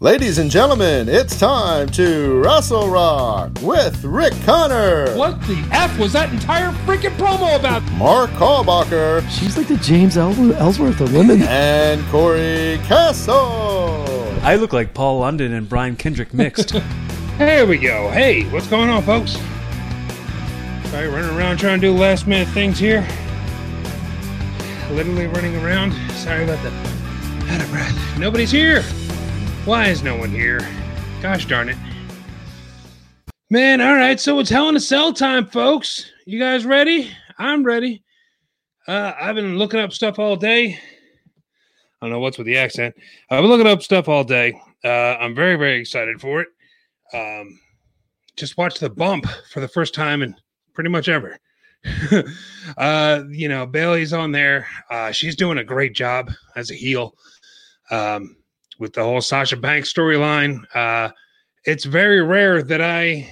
Ladies and gentlemen, it's time to Wrestle Rock with Rick Connor, What the F was that entire freaking promo about? Mark Callbacher, She's like the James Ellsworth of women. and Corey Castle. I look like Paul London and Brian Kendrick mixed. There we go. Hey, what's going on, folks? Sorry, running around trying to do last minute things here. Literally running around. Sorry about that. out of breath. Nobody's here. Why is no one here? Gosh darn it. Man, all right. So it's Hell in a Cell time, folks. You guys ready? I'm ready. Uh, I've been looking up stuff all day. I don't know what's with the accent. I've been looking up stuff all day. Uh, I'm very, very excited for it. Um, just watched the bump for the first time in pretty much ever. uh, you know, Bayley's on there. Uh, she's doing a great job as a heel. Um, with the whole Sasha Banks storyline. Uh, it's very rare that I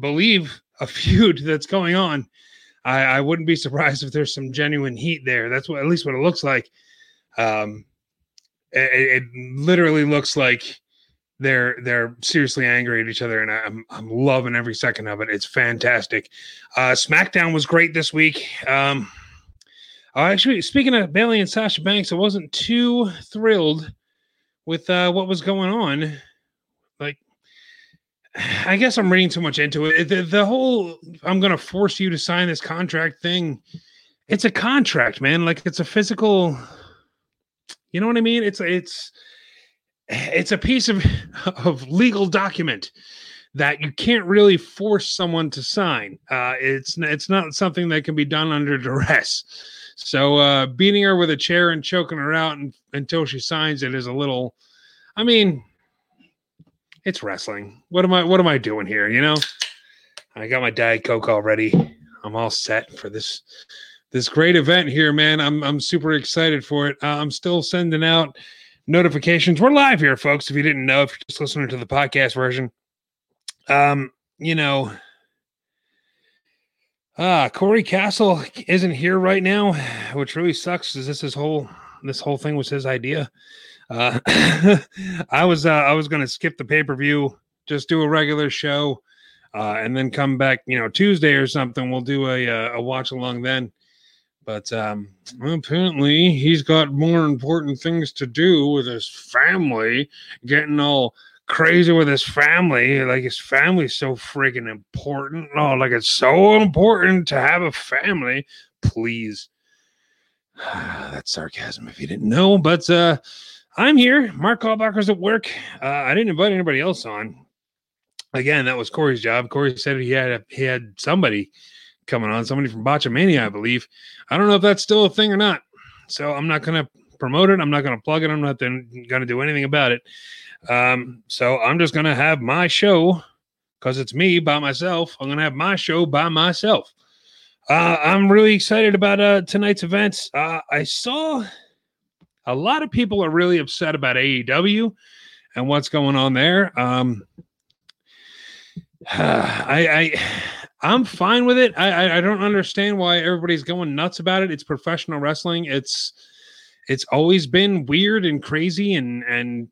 believe a feud that's going on. I, I wouldn't be surprised if there's some genuine heat there. That's what, at least what it looks like. Um, it, it literally looks like they're they're seriously angry at each other, and I'm I'm loving every second of it. It's fantastic. Uh, SmackDown was great this week. Um, oh, actually, speaking of Bayley and Sasha Banks, I wasn't too thrilled with uh, what was going on. Like, I guess I'm reading too much into it. The, the whole I'm going to force you to sign this contract thing. It's a contract, man. Like it's a physical. You know what I mean? It's it's it's a piece of of legal document that you can't really force someone to sign. Uh, it's it's not something that can be done under duress. So uh, beating her with a chair and choking her out and, until she signs it is a little. I mean, it's wrestling. What am I? What am I doing here? You know, I got my diet coke already. I'm all set for this this great event here, man. I'm I'm super excited for it. Uh, I'm still sending out notifications. We're live here, folks. If you didn't know, if you're just listening to the podcast version, um, you know, Ah, Corey Castle isn't here right now, which really sucks. Is this his whole this whole thing was his idea? Uh, I was uh, I was to skip the pay per view, just do a regular show, uh, and then come back. You know, Tuesday or something. We'll do a uh, a watch along then. But um, apparently, he's got more important things to do with his family, getting all crazy with his family. Like his family's so freaking important. Oh, like it's so important to have a family. Please. That's sarcasm if you didn't know. But uh I'm here. Mark Callbacher's at work. Uh, I didn't invite anybody else on. Again, that was Corey's job. Corey said he had a, he had somebody coming on, somebody from Botchamania, I believe. I don't know if that's still a thing or not. So I'm not to promote it. I'm not going to plug it. I'm not going to do anything about it. Um, so I'm just gonna have my show because it's me by myself. I'm gonna have my show by myself. Uh, I'm really excited about uh, tonight's events. Uh, I saw a lot of people are really upset about AEW and what's going on there. Um, I, I I'm fine with it. I I don't understand why everybody's going nuts about it. It's professional wrestling. It's it's always been weird and crazy and and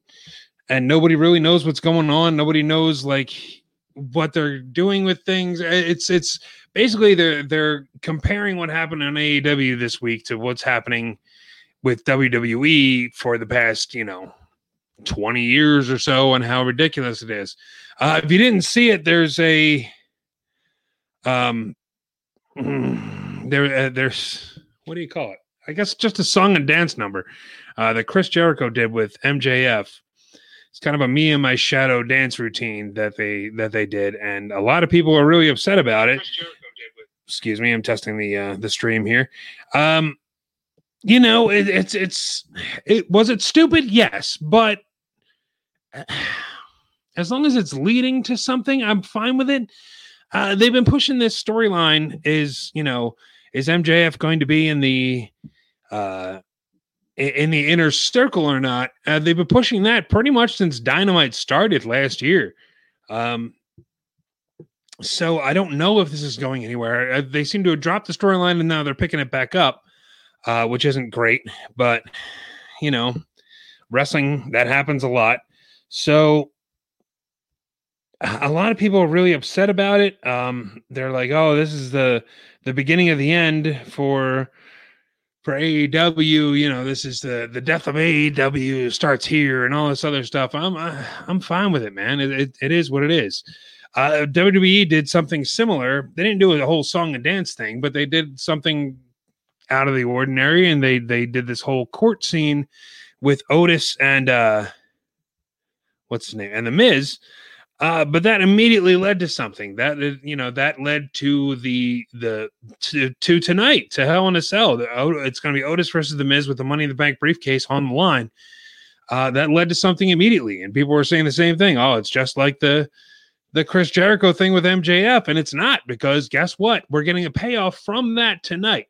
and nobody really knows what's going on. Nobody knows like what they're doing with things. It's it's basically they're they're comparing what happened on AEW this week to what's happening with WWE for the past, you know, 20 years or so and how ridiculous it is. Uh, if you didn't see it, there's a um there uh, there's what do you call it? I guess just a song and dance number uh, that Chris Jericho did with MJF it's kind of a me and my shadow dance routine that they that they did and a lot of people are really upset about it. Excuse me i'm testing the uh the stream here. Um you know it, it's it's it was it stupid? Yes but as long as it's leading to something i'm fine with it. Uh they've been pushing this storyline is you know is mjf going to be in the uh in the inner circle or not. Uh, they've been pushing that pretty much since Dynamite started last year. Um, so I don't know if this is going anywhere. Uh, they seem to have dropped the storyline and now they're picking it back up, uh, which isn't great. But you know, wrestling that happens a lot. So a lot of people are really upset about it. Um, they're like, "Oh, this is the the beginning of the end for for AEW. You know, this is the the death of AEW starts here and all this other stuff." I'm I'm fine with it, man. It, it, it is what it is. Uh, WWE did something similar. They didn't do a whole song and dance thing, but they did something out of the ordinary, and they they did this whole court scene with Otis and uh, what's his name and the Miz uh, but that immediately led to something that you know that led to the the to, to tonight to Hell in a Cell. It's going to be Otis versus the Miz with the Money in the Bank briefcase on the line. Uh, that led to something immediately, and people were saying the same thing. Oh, it's just like the the Chris Jericho thing with MJF, and it's not because guess what? We're getting a payoff from that tonight.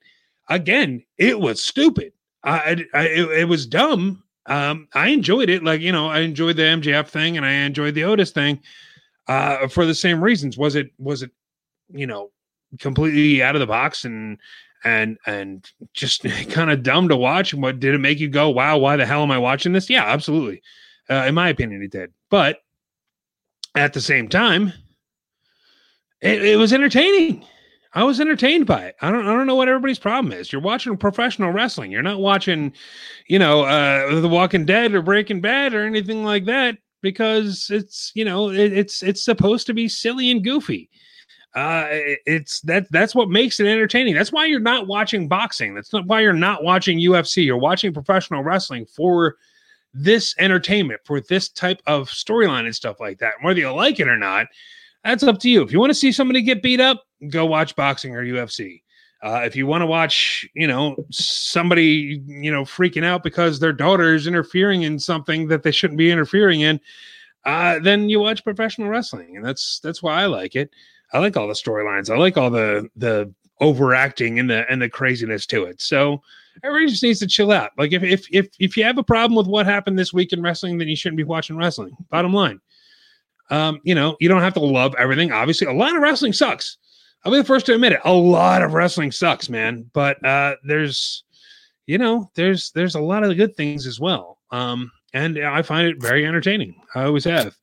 Again, it was stupid. I, I it, it was dumb um, I enjoyed it. Like, you know, I enjoyed the MJF thing and I enjoyed the Otis thing uh, for the same reasons. Was it, was it, you know, completely out of the box and, and, and just kind of dumb to watch? And what did it make you go, wow, why the hell am I watching this? Yeah, absolutely. Uh, in my opinion, it did. But at the same time, it, it was entertaining. I was entertained by it. I don't I don't know what everybody's problem is. You're watching professional wrestling. You're not watching, you know, uh The Walking Dead or Breaking Bad or anything like that because it's, you know, it, it's it's supposed to be silly and goofy. Uh it's that that's what makes it entertaining. That's why you're not watching boxing. That's not why you're not watching UFC. You're watching professional wrestling for this entertainment, for this type of storyline and stuff like that. Whether you like it or not, that's up to you. If you want to see somebody get beat up, go watch boxing or UFC. Uh, if you want to watch, you know, somebody, you know, freaking out because their daughter is interfering in something that they shouldn't be interfering in, uh, then you watch professional wrestling, and that's that's why I like it. I like all the storylines. I like all the the overacting and the and the craziness to it. So everybody just needs to chill out. Like if if if if you have a problem with what happened this week in wrestling, then you shouldn't be watching wrestling. Bottom line. Um, you know, you don't have to love everything. Obviously, a lot of wrestling sucks. I'll be the first to admit it. A lot of wrestling sucks, man. But uh, there's, you know, there's there's a lot of good things as well. Um, and I find it very entertaining. I always have.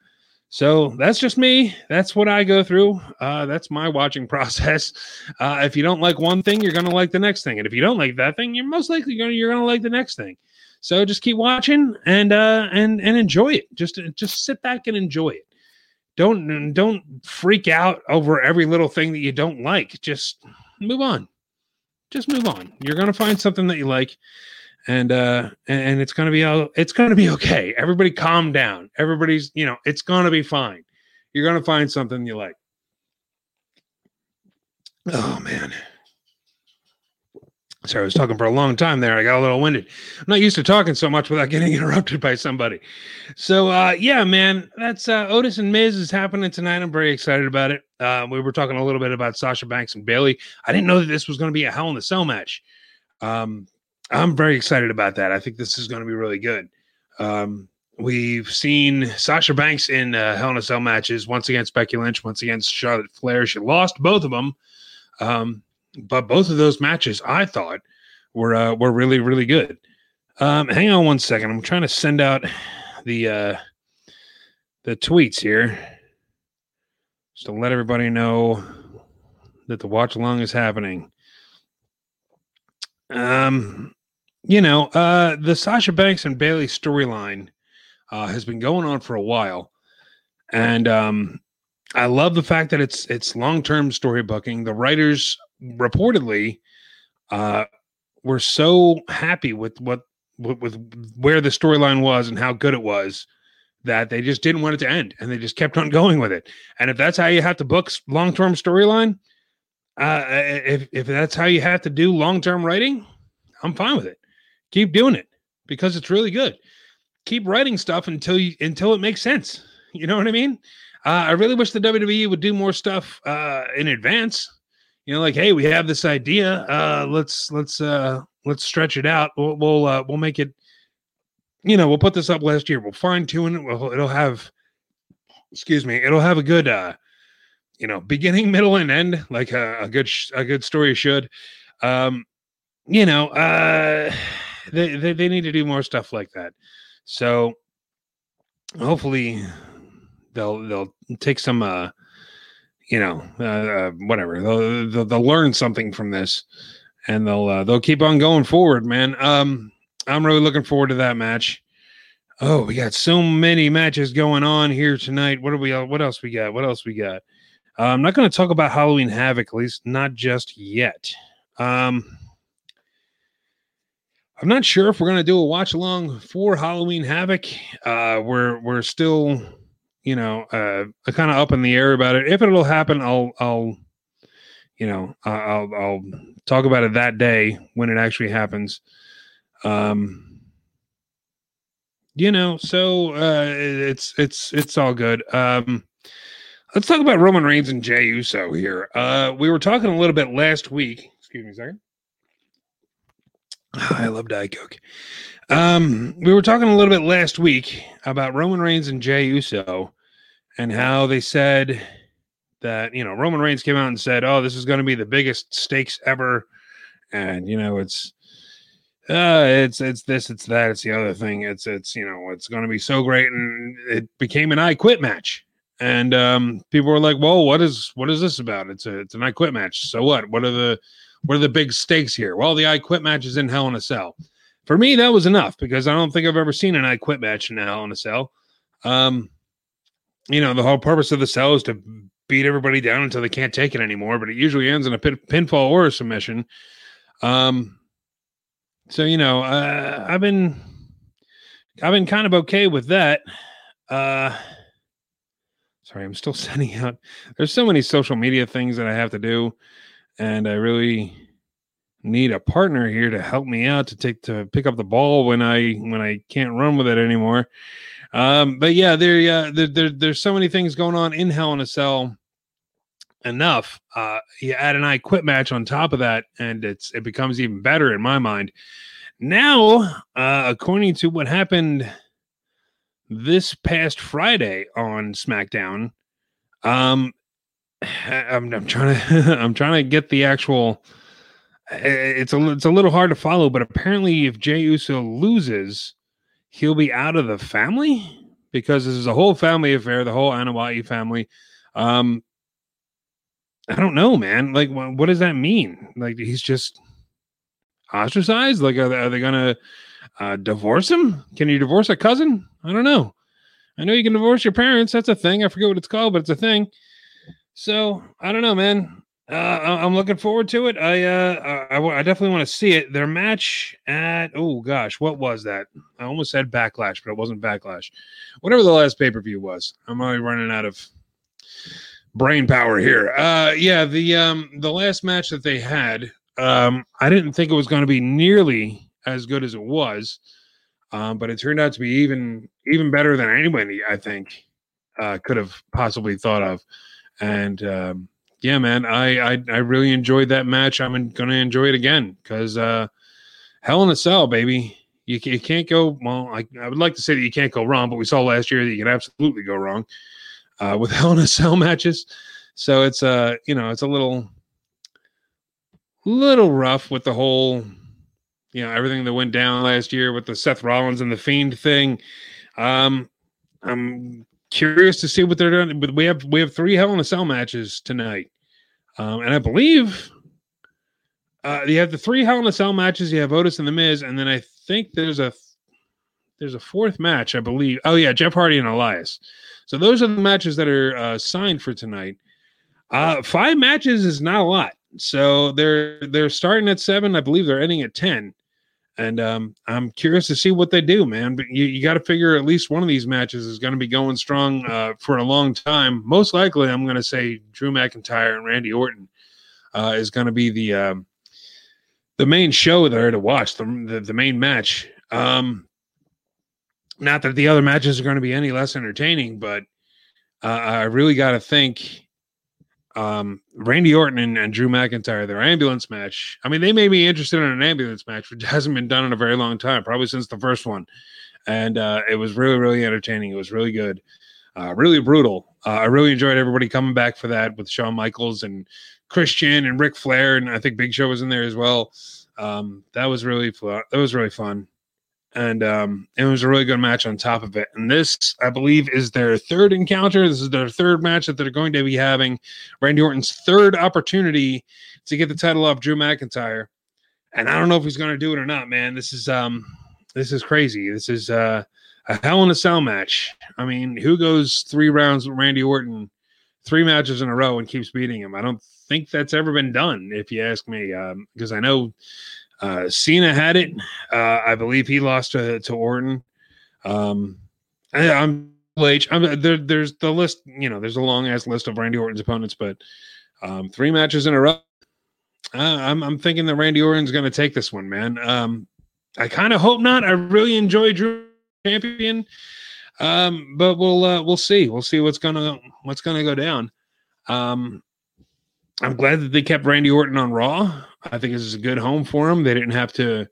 So that's just me. That's what I go through. Uh, that's my watching process. Uh, if you don't like one thing, you're gonna like the next thing, and if you don't like that thing, you're most likely gonna you're gonna like the next thing. So just keep watching and uh, and and enjoy it. Just just sit back and enjoy it don't don't freak out over every little thing that you don't like. Just move on. Just move on. You're to find something that you like and uh and it's to be all it's to be okay. Everybody calm down. Everybody's you know it's to be fine. You're to find something you like. Oh man Sorry, I was talking for a long time there. I got a little winded. I'm not used to talking so much without getting interrupted by somebody. So, uh, yeah, man, that's uh, Otis and Miz is happening tonight. I'm very excited about it. Uh, we were talking a little bit about Sasha Banks and Bayley. I didn't know that this was going to be a Hell in the Cell match. Um, I'm very excited about that. I think this is going to be really good. Um, we've seen Sasha Banks in uh, Hell in a Cell matches once against Becky Lynch, once against Charlotte Flair. She lost both of them. Um, but both of those matches I thought were uh, were really really good. Um, hang on one second. I'm trying to send out the uh, the tweets here just to let everybody know that the watch along is happening. Um, you know, uh, the Sasha Banks and Bayley storyline uh, has been going on for a while, and um, I love the fact that it's it's long term storybooking. The writers reportedly uh, were so happy with what with, with where the storyline was and how good it was that they just didn't want it to end and they just kept on going with it. And if that's how you have to book long term storyline, uh, if if that's how you have to do long term writing, I'm fine with it. Keep doing it because it's really good. Keep writing stuff until you until it makes sense. You know what I mean? Uh, I really wish the WWE would do more stuff uh, in advance you know, like, hey, we have this idea. Uh, let's let's uh, let's stretch it out. We'll we'll, uh, we'll make it. You know, we'll put this up last year. We'll fine tune it. We'll, it'll have, excuse me, it'll have a good, uh, you know, beginning, middle, and end, like a, a good a good story should. Um, you know, uh, they, they they need to do more stuff like that. So hopefully they'll they'll take some uh you know uh, uh whatever. They'll, they'll they'll learn something from this and they'll uh, they'll keep on going forward man. Um i'm really looking forward to that match. Oh we got so many matches going on here tonight. What do we what else we got? What else we got? Uh, i'm not going to talk about halloween havoc at least not just yet. Um I'm not sure if we're gonna do a watch along for Halloween Havoc. Uh, we're we're still, you know, uh, kind of up in the air about it. If it'll happen, I'll I'll, you know, I'll I'll talk about it that day when it actually happens. Um, you know, so uh, it's it's it's all good. Um, let's talk about Roman Reigns and Jey Uso here. Uh, we were talking a little bit last week. Excuse me a second. I love Diet Coke. Um, we were talking a little bit last week about Roman Reigns and Jey Uso and how they said that, you know, Roman Reigns came out and said, oh, this is going to be the biggest stakes ever. And, you know, it's, uh, it's, it's this, it's that, it's the other thing. It's, it's, you know, it's going to be so great. And it became an I quit match. And, um, people were like, well, what is, what is this about? It's a, it's an I quit match. So what? What are the, what are the big stakes here? Well, the I Quit match is in Hell in a Cell. For me, that was enough because I don't think I've ever seen an I Quit match in Hell in a Cell. Um, you know, the whole purpose of the cell is to beat everybody down until they can't take it anymore, but it usually ends in a pin- pinfall or a submission. Um, so you know, uh, I've been, I've been kind of okay with that. Uh, sorry, I'm still sending out. There's so many social media things that I have to do and I really need a partner here to help me out to take to pick up the ball when I when I can't run with it anymore. Um, but yeah, there, uh, there, there, there's so many things going on in Hell in a Cell. Enough. Uh, you add an I Quit match on top of that, and it's it becomes even better in my mind. Now, uh, according to what happened this past Friday on SmackDown, um, I'm, I'm trying to I'm trying to get the actual. It's a it's a little hard to follow, but apparently, if Jey Uso loses, he'll be out of the family because this is a whole family affair, the whole Anoa'i family. Um, I don't know, man. Like, what, what does that mean? Like, he's just ostracized. Like, are they, are they gonna uh, divorce him? Can you divorce a cousin? I don't know. I know you can divorce your parents. That's a thing. I forget what it's called, but it's a thing. So I don't know, man. Uh, I'm looking forward to it. I, uh, I, I definitely want to see it. Their match at oh gosh, what was that? I almost said Backlash, but it wasn't Backlash. Whatever the last pay per view was. I'm already running out of brain power here. Uh, yeah, the um, the last match that they had, um, I didn't think it was going to be nearly as good as it was, um, but it turned out to be even even better than anybody I think uh, could have possibly thought of. And um, yeah, man, I, I, I really enjoyed that match. I'm going to enjoy it again because uh, Hell in a Cell, baby. You, you can't go well. I, I would like to say that you can't go wrong, but we saw last year that you can absolutely go wrong uh, with Hell in a Cell matches. So it's uh you know it's a little little rough with the whole you know everything that went down last year with the Seth Rollins and the Fiend thing. Um, I'm curious to see what they're doing. But we have we have three Hell in a Cell matches tonight, um, and I believe uh, you have the three Hell in a Cell matches. You have Otis and the Miz, and then I think there's a there's a fourth match. I believe. Oh yeah, Jeff Hardy and Elias. So those are the matches that are uh, signed for tonight. Uh, five matches is not a lot. So they're they're starting at seven. I believe they're ending at ten and um, I'm curious to see what they do, man. But you, you got to figure at least one of these matches is going to be going strong uh, for a long time. Most likely, I'm going to say Drew McIntyre and Randy Orton uh, is going to be the um, the main show there to watch, the the, the main match. Um, not that the other matches are going to be any less entertaining, but uh, I really got to think um, Randy Orton and, and, Drew McIntyre, their ambulance match. I mean, they may be interested in an ambulance match, which hasn't been done in a very long time, probably since the first one. And uh, it was really, really entertaining. It was really good, uh, really brutal. Uh, I really enjoyed everybody coming back for that with Shawn Michaels and Christian and Ric Flair, and I think Big Show was in there as well. Um, that was really fun. That was really fun. And um, it was a really good match on top of it. And this, I believe, is their third encounter. This is their third match that they're going to be having. Randy Orton's third opportunity to get the title off Drew McIntyre, and I don't know if he's going to do it or not. Man, this is um, this is crazy. This is uh, a Hell in a Cell match. I mean, who goes three rounds with Randy Orton, three matches in a row, and keeps beating him? I don't think that's ever been done, if you ask me, because um, I know uh, Cena had it. Uh, I believe he lost to, to Orton. Um, I, am H. I'm there. There's the list. You know, there's a long ass list of Randy Orton's opponents, but um, three matches in a row. Uh, I'm I'm thinking that Randy Orton's going to take this one, man. Um, I kind of hope not. I really enjoy Drew champion, um, but we'll uh, we'll see. We'll see what's gonna what's gonna go down. Um, I'm glad that they kept Randy Orton on Raw. I think this is a good home for him. They didn't have to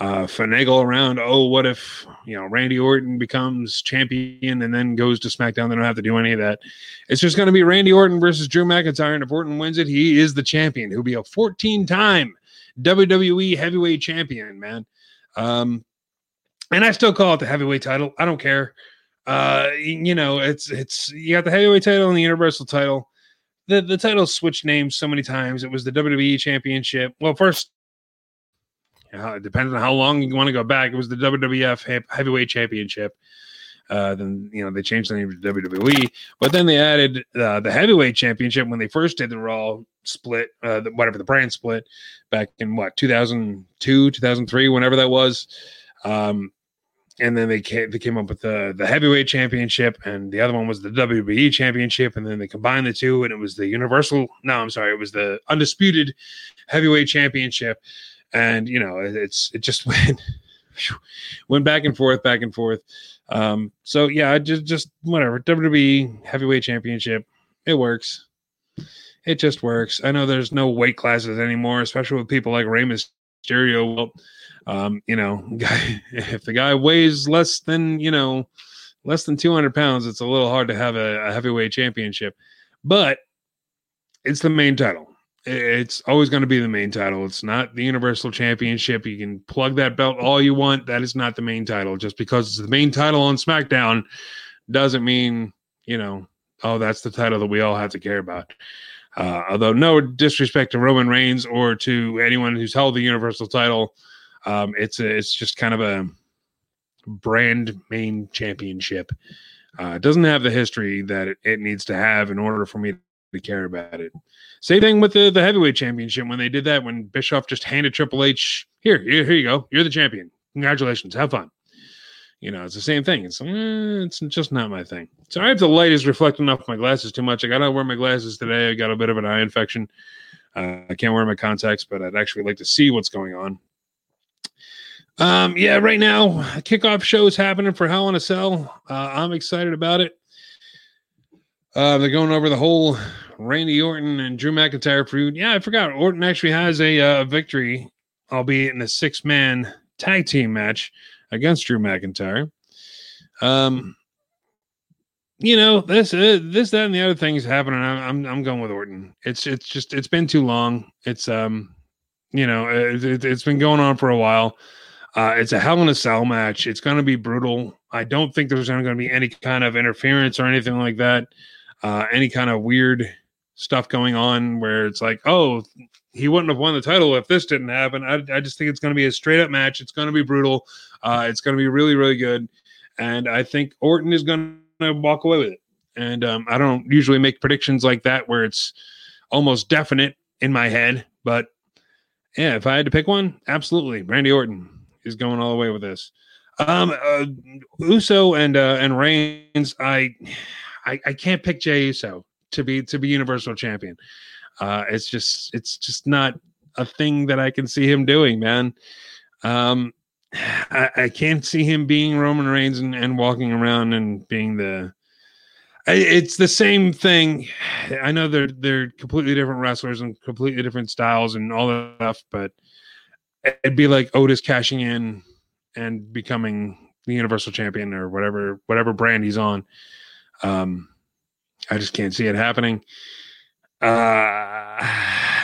uh, finagle around. Oh, what if you know Randy Orton becomes champion and then goes to SmackDown? They don't have to do any of that. It's just going to be Randy Orton versus Drew McIntyre, and if Orton wins it, he is the champion. He'll be a 14-time WWE Heavyweight Champion, man. Um, and I still call it the heavyweight title. I don't care. Uh, you know, it's it's you got the heavyweight title and the universal title the the title switched names so many times. It was the WWE Championship. Well, first, yeah, it depends on how long you want to go back. It was the WWF Heavyweight Championship. Uh, then you know they changed the name to WWE, but then they added uh, the heavyweight championship when they first did the Raw split, uh, the, whatever the brand split back in what 2002, 2003, whenever that was. Um, and then they came, they came up with the the heavyweight championship, and the other one was the WWE championship, and then they combined the two, and it was the Universal. No, I'm sorry, it was the undisputed heavyweight championship, and you know it, it's it just went went back and forth, back and forth. Um, so yeah, just just whatever WWE heavyweight championship, it works. It just works. I know there's no weight classes anymore, especially with people like Rey Mysterio. Well, um, you know, guy, if the guy weighs less than, you know, less than 200 pounds, it's a little hard to have a, a heavyweight championship, but it's the main title. It's always going to be the main title. It's not the Universal Championship. You can plug that belt all you want. That is not the main title. Just because it's the main title on SmackDown doesn't mean, you know, oh, that's the title that we all have to care about. Uh, although, no disrespect to Roman Reigns or to anyone who's held the Universal title, um, it's a, it's just kind of a brand main championship. Uh, it doesn't have the history that it, it needs to have in order for me to care about it. Same thing with the, the heavyweight championship when they did that when Bischoff just handed Triple H here, here, here you go, you're the champion. Congratulations, have fun. You know, it's the same thing. It's eh, it's just not my thing. Sorry if the light is reflecting off my glasses too much. I gotta wear my glasses today. I got a bit of an eye infection. Uh, I can't wear my contacts, but I'd actually like to see what's going on. Um, yeah, right now, kickoff show is happening for Hell in a Cell. Uh, I'm excited about it. Uh, they're going over the whole Randy Orton and Drew McIntyre feud. Yeah, I forgot. Orton actually has a uh, victory, albeit in a six man tag team match against Drew McIntyre. Um, you know this, uh, this, that, and the other things happening. I'm, I'm, going with Orton. It's, it's just, it's been too long. It's, um, you know, it, it, it's been going on for a while. Uh, it's a Hell in a Cell match. It's going to be brutal. I don't think there's going to be any kind of interference or anything like that. Uh, any kind of weird stuff going on where it's like, oh, he wouldn't have won the title if this didn't happen. I, I just think it's going to be a straight up match. It's going to be brutal. Uh, it's going to be really, really good. And I think Orton is going to walk away with it. And um, I don't usually make predictions like that where it's almost definite in my head. But yeah, if I had to pick one, absolutely Randy Orton is going all the way with this. Um, uh, Uso and uh, and Reigns, I, I, I can't pick Jey Uso to be to be Universal Champion. Uh, it's just it's just not a thing that I can see him doing, man. Um, I, I can't see him being Roman Reigns and, and walking around and being the. It's the same thing. I know they're they're completely different wrestlers and completely different styles and all that stuff, but it'd be like Otis cashing in and becoming the Universal Champion or whatever whatever brand he's on. Um, I just can't see it happening. Uh,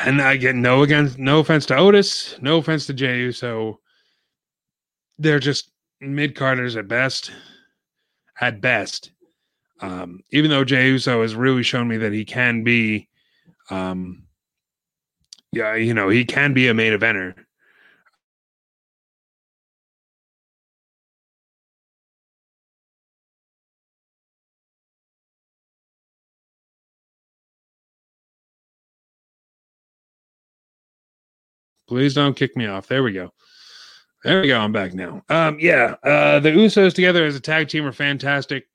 and I get no against no offense to Otis, no offense to Jey, so they're just mid carders at best. At best, um, even though Jey Uso has really shown me that he can be, um, yeah, you know, he can be a main eventer. Please don't kick me off. There we go. There we go. I'm back now. Um, yeah, uh, the Usos together as a tag team are fantastic.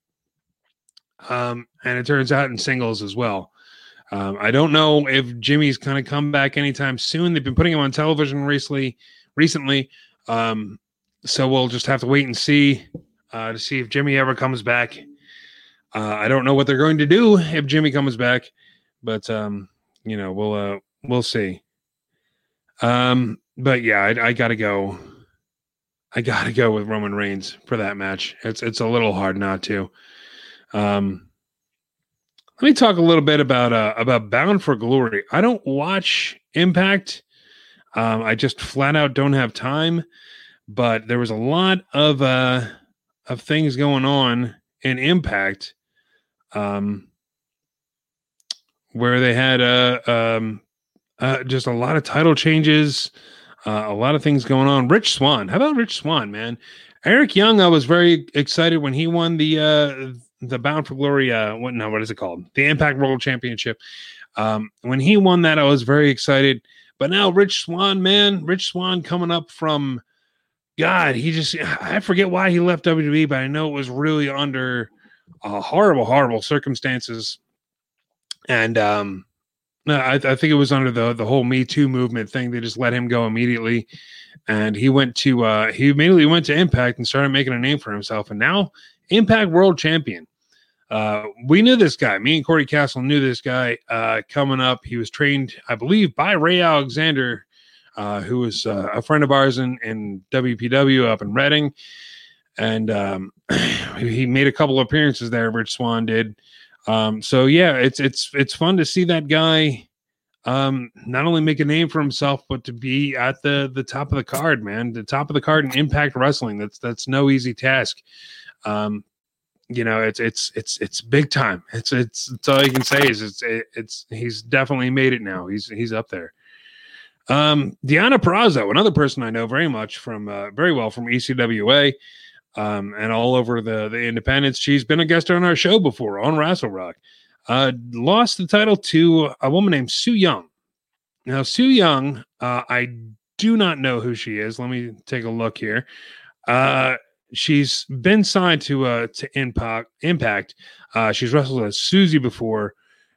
Um, and it turns out in singles as well. Um, I don't know if Jimmy's going to come back anytime soon. They've been putting him on television recently. Recently, um, so we'll just have to wait and see uh, to see if Jimmy ever comes back. Uh, I don't know what they're going to do if Jimmy comes back, but um, you know we'll uh, we'll see. Um, but yeah, I, I gotta go. I gotta go with Roman Reigns for that match. It's it's a little hard not to. Um, let me talk a little bit about uh, about Bound for Glory. I don't watch Impact. Um, I just flat out don't have time. But there was a lot of uh, of things going on in Impact, um, where they had uh, um, uh, just a lot of title changes, uh, a lot of things going on. Rich Swann, how about Rich Swann, man? Eric Young, I was very excited when he won the uh, the Bound for Glory. Uh, what no, what is it called? The Impact World Championship. Um, when he won that, I was very excited. But now Rich Swann, man, Rich Swann coming up from God, he just I forget why he left WWE, but I know it was really under uh, horrible, horrible circumstances. And um, no, I, I think it was under the the whole Me Too movement thing. They just let him go immediately, and he went to uh, he immediately went to Impact and started making a name for himself. And now Impact World Champion. Uh, we knew this guy. Me and Corey Castle knew this guy uh, coming up. He was trained, I believe, by Ray Alexander, uh, who was uh, a friend of ours in, in WPW up in Reading. And um, he made a couple of appearances there. Rich Swann did. Um, so yeah, it's it's it's fun to see that guy um not only make a name for himself but to be at the the top of the card man. The top of the card in impact wrestling. That's that's no easy task. Um you know it's it's it's it's big time. It's it's, it's all you can say is it's it's he's definitely made it now. He's he's up there. Um Deonna Purrazzo another person i know very much from uh, very well from ecwa um, and all over the the independents. She's been a guest on our show before on Wrestle Rock. Uh, lost the title to a woman named Su Yung. Now, Su Yung, uh, I do not know who she is. Let me take a look here. Uh, she's been signed to uh to Impact. Impact. Uh, she's wrestled as Susie before,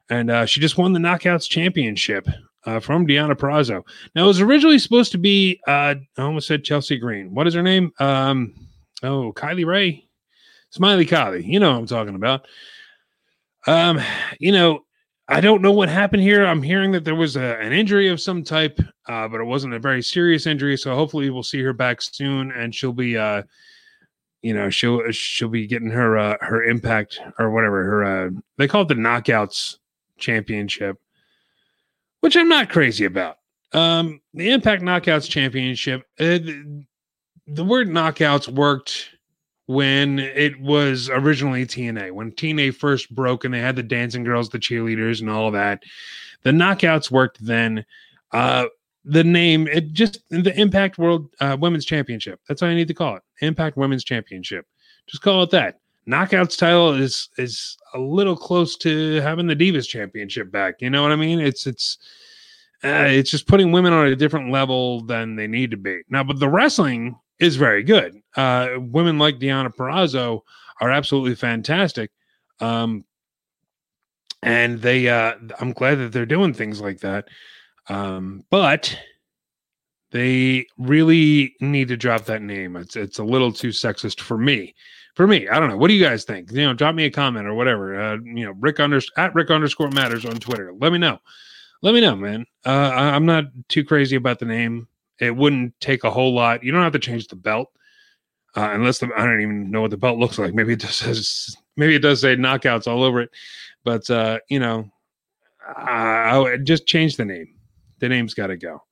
and uh, she just won the Knockouts Championship. Uh, from Deonna Purrazzo. Now, it was originally supposed to be, uh, I almost said Chelsea Green. What is her name? Um, Oh, Kylie Rae, Smiley Kylie. You know what I'm talking about. Um, you know, I don't know what happened here. I'm hearing that there was a, an injury of some type, uh, but it wasn't a very serious injury. So hopefully we'll see her back soon, and she'll be, uh, you know, she'll she'll be getting her uh, her impact or whatever her uh, they call it the knockouts championship, which I'm not crazy about. Um, the Impact Knockouts Championship. Uh, the word knockouts worked when it was originally TNA, when TNA first broke and they had the dancing girls, the cheerleaders, and all of that. The knockouts worked then. Uh, the name, it just the Impact World uh, Women's Championship. That's all I need to call it. Impact Women's Championship. Just call it that. Knockouts title is is a little close to having the Divas Championship back. You know what I mean? It's it's uh, it's just putting women on a different level than they need to be now. But the wrestling is very good. Uh, women like Deonna Purrazzo are absolutely fantastic. Um, and they, uh, I'm glad that they're doing things like that. Um, but they really need to drop that name. It's it's a little too sexist for me. For me, I don't know. What do you guys think? You know, drop me a comment or whatever. Uh, you know, Rick under at Rick underscore matters on Twitter. Let me know. Let me know, man. Uh, I, I'm not too crazy about the name. It wouldn't take a whole lot. You don't have to change the belt, uh, unless the, I don't even know what the belt looks like. Maybe it just says maybe it does say knockouts all over it, but uh, you know, I, I just change the name. The name's got to go.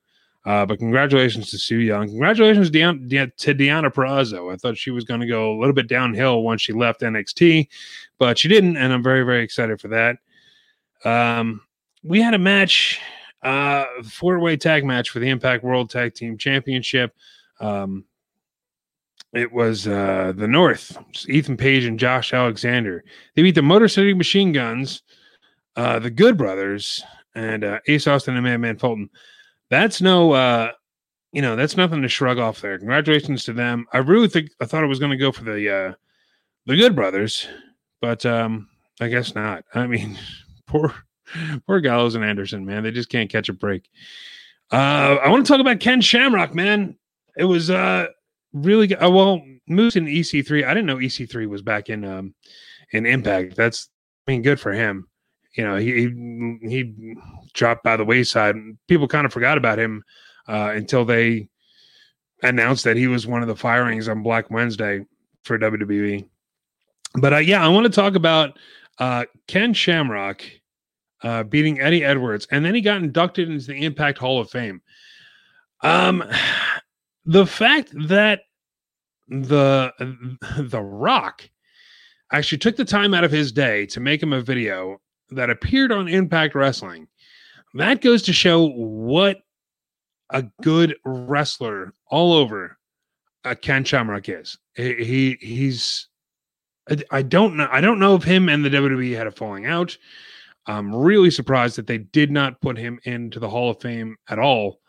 Uh, but congratulations to Su Yung. Congratulations to Deonna, De- to Deonna Purrazzo. I thought she was going to go a little bit downhill once she left NXT, but she didn't, and I'm very very excited for that. Um, we had a match, uh, four way tag match for the Impact World Tag Team Championship. Um, it was uh, the North, Ethan Page and Josh Alexander. They beat the Motor City Machine Guns, uh, the Good Brothers, and uh, Ace Austin and Madman Fulton. That's no, uh, you know, that's nothing to shrug off there. Congratulations to them. I really think I thought it was going to go for the uh, the Good Brothers, but um, I guess not. I mean, poor poor Gallows and Anderson, man, they just can't catch a break. Uh, I want to talk about Ken Shamrock, man. It was uh really good. Uh, well, Moose in EC3. I didn't know EC3 was back in um in Impact. That's I mean, good for him. You know, he he, dropped by the wayside. People kind of forgot about him uh, until they announced that he was one of the firings on Black Wednesday for WWE. But uh, yeah, I want to talk about uh, Ken Shamrock uh, beating Eddie Edwards, and then he got inducted into the Impact Hall of Fame. Um, the fact that the the Rock actually took the time out of his day to make him a video that appeared on Impact Wrestling, that goes to show what a good wrestler all over uh, Ken Shamrock is. He, he he's I, I don't know I don't know if him and the WWE had a falling out. I'm really surprised that they did not put him into the Hall of Fame at all.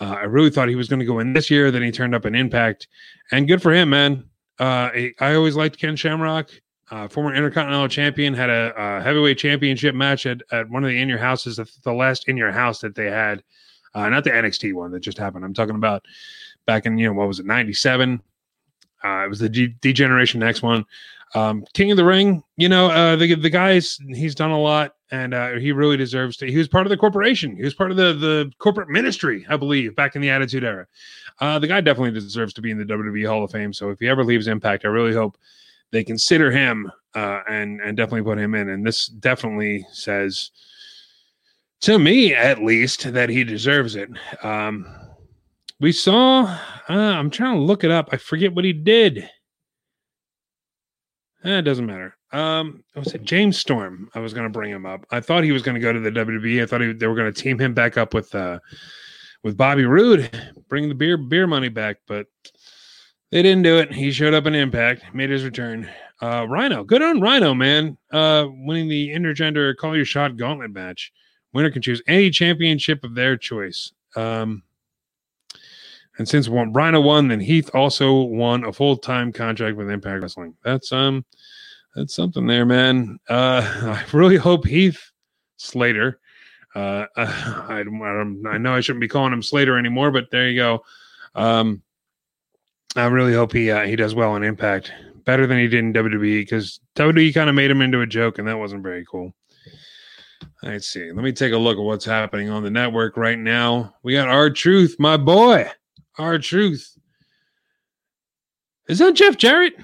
Uh, I really thought he was going to go in this year. Then he turned up an Impact, and good for him, man. Uh, I always liked Ken Shamrock, uh, former Intercontinental Champion, had a, a, heavyweight championship match at, at one of the in your houses, the, last in your house that they had, uh, not the NXT one that just happened. I'm talking about back in you know what was it, '97. Uh, it was the Degeneration X one. Um, King of the Ring, you know, uh, the the guys he's done a lot, and uh, he really deserves to. He was part of the corporation. He was part of the the corporate ministry, I believe, back in the Attitude Era. Uh, the guy definitely deserves to be in the WWE Hall of Fame. So if he ever leaves Impact, I really hope they consider him uh, and and definitely put him in. And this definitely says to me, at least, that he deserves it. Um, we saw. Uh, I'm trying to look it up. I forget what he did. Eh, it doesn't matter. Um, was it James Storm? I was going to bring him up. I thought he was going to go to the WWE. I thought he, they were going to team him back up with uh, with Bobby Roode, bring the beer beer money back, but they didn't do it. He showed up in Impact, made his return. Uh, Rhino, good on Rhino, man. Uh, winning the intergender call your shot gauntlet match. Winner can choose any championship of their choice. Um, and since Rhino won, then Heath also won a full time contract with Impact Wrestling. That's um, that's something there, man. Uh, I really hope Heath Slater. Uh, I, I, I know I shouldn't be calling him Slater anymore, but there you go. Um, I really hope he uh, he does well in Impact, better than he did in WWE, because WWE kind of made him into a joke, and that wasn't very cool. Let's see. Let me take a look at what's happening on the network right now. We got R-Truth, my boy. R-Truth. Is that Jeff Jarrett?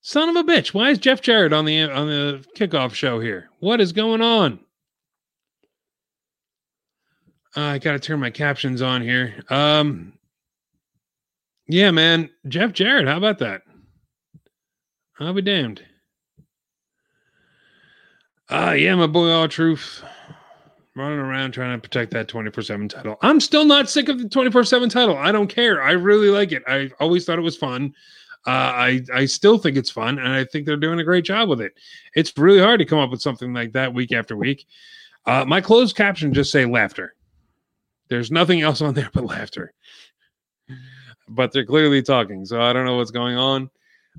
Son of a bitch. Why is Jeff Jarrett on the on the kickoff show here? What is going on? Uh, I got to turn my captions on here. Um Yeah, man. Jeff Jarrett, how about that? I'll be damned. Ah, uh, yeah, my boy R-Truth running around trying to protect that 24 7 title. I'm still not sick of the 24 7 title. I don't care. I really like it. I always thought it was fun. Uh, I, I still think it's fun, and I think they're doing a great job with it. It's really hard to come up with something like that week after week. Uh, my closed caption just say laughter. There's nothing else on there but laughter. But they're clearly talking, so I don't know what's going on.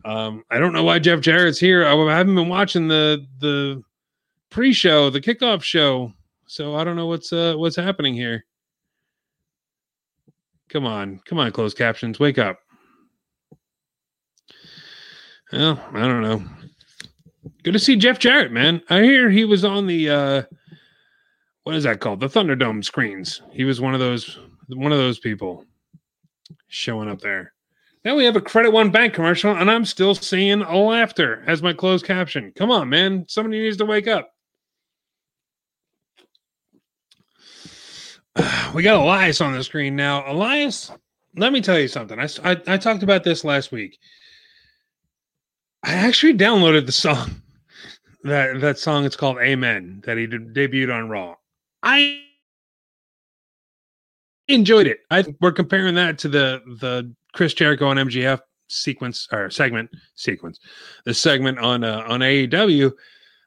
Um, I don't know why Jeff Jarrett's here. I haven't been watching the the pre-show, the kickoff show so I don't know what's uh what's happening here. Come on, come on, closed captions, wake up. Well, I don't know. Good to see Jeff Jarrett, man. I hear he was on the uh what is that called? The Thunderdome screens. He was one of those one of those people showing up there. Now we have a Credit One Bank commercial, and I'm still seeing a laughter as my closed caption. Come on, man. Somebody needs to wake up. We got Elias on the screen now. Elias, let me tell you something. I I talked about this last week. I actually downloaded the song. That that song it's called Amen that he did, debuted on Raw. I enjoyed it. I we're comparing that to the the Chris Jericho and MJF sequence or segment sequence, the segment on uh, on AEW.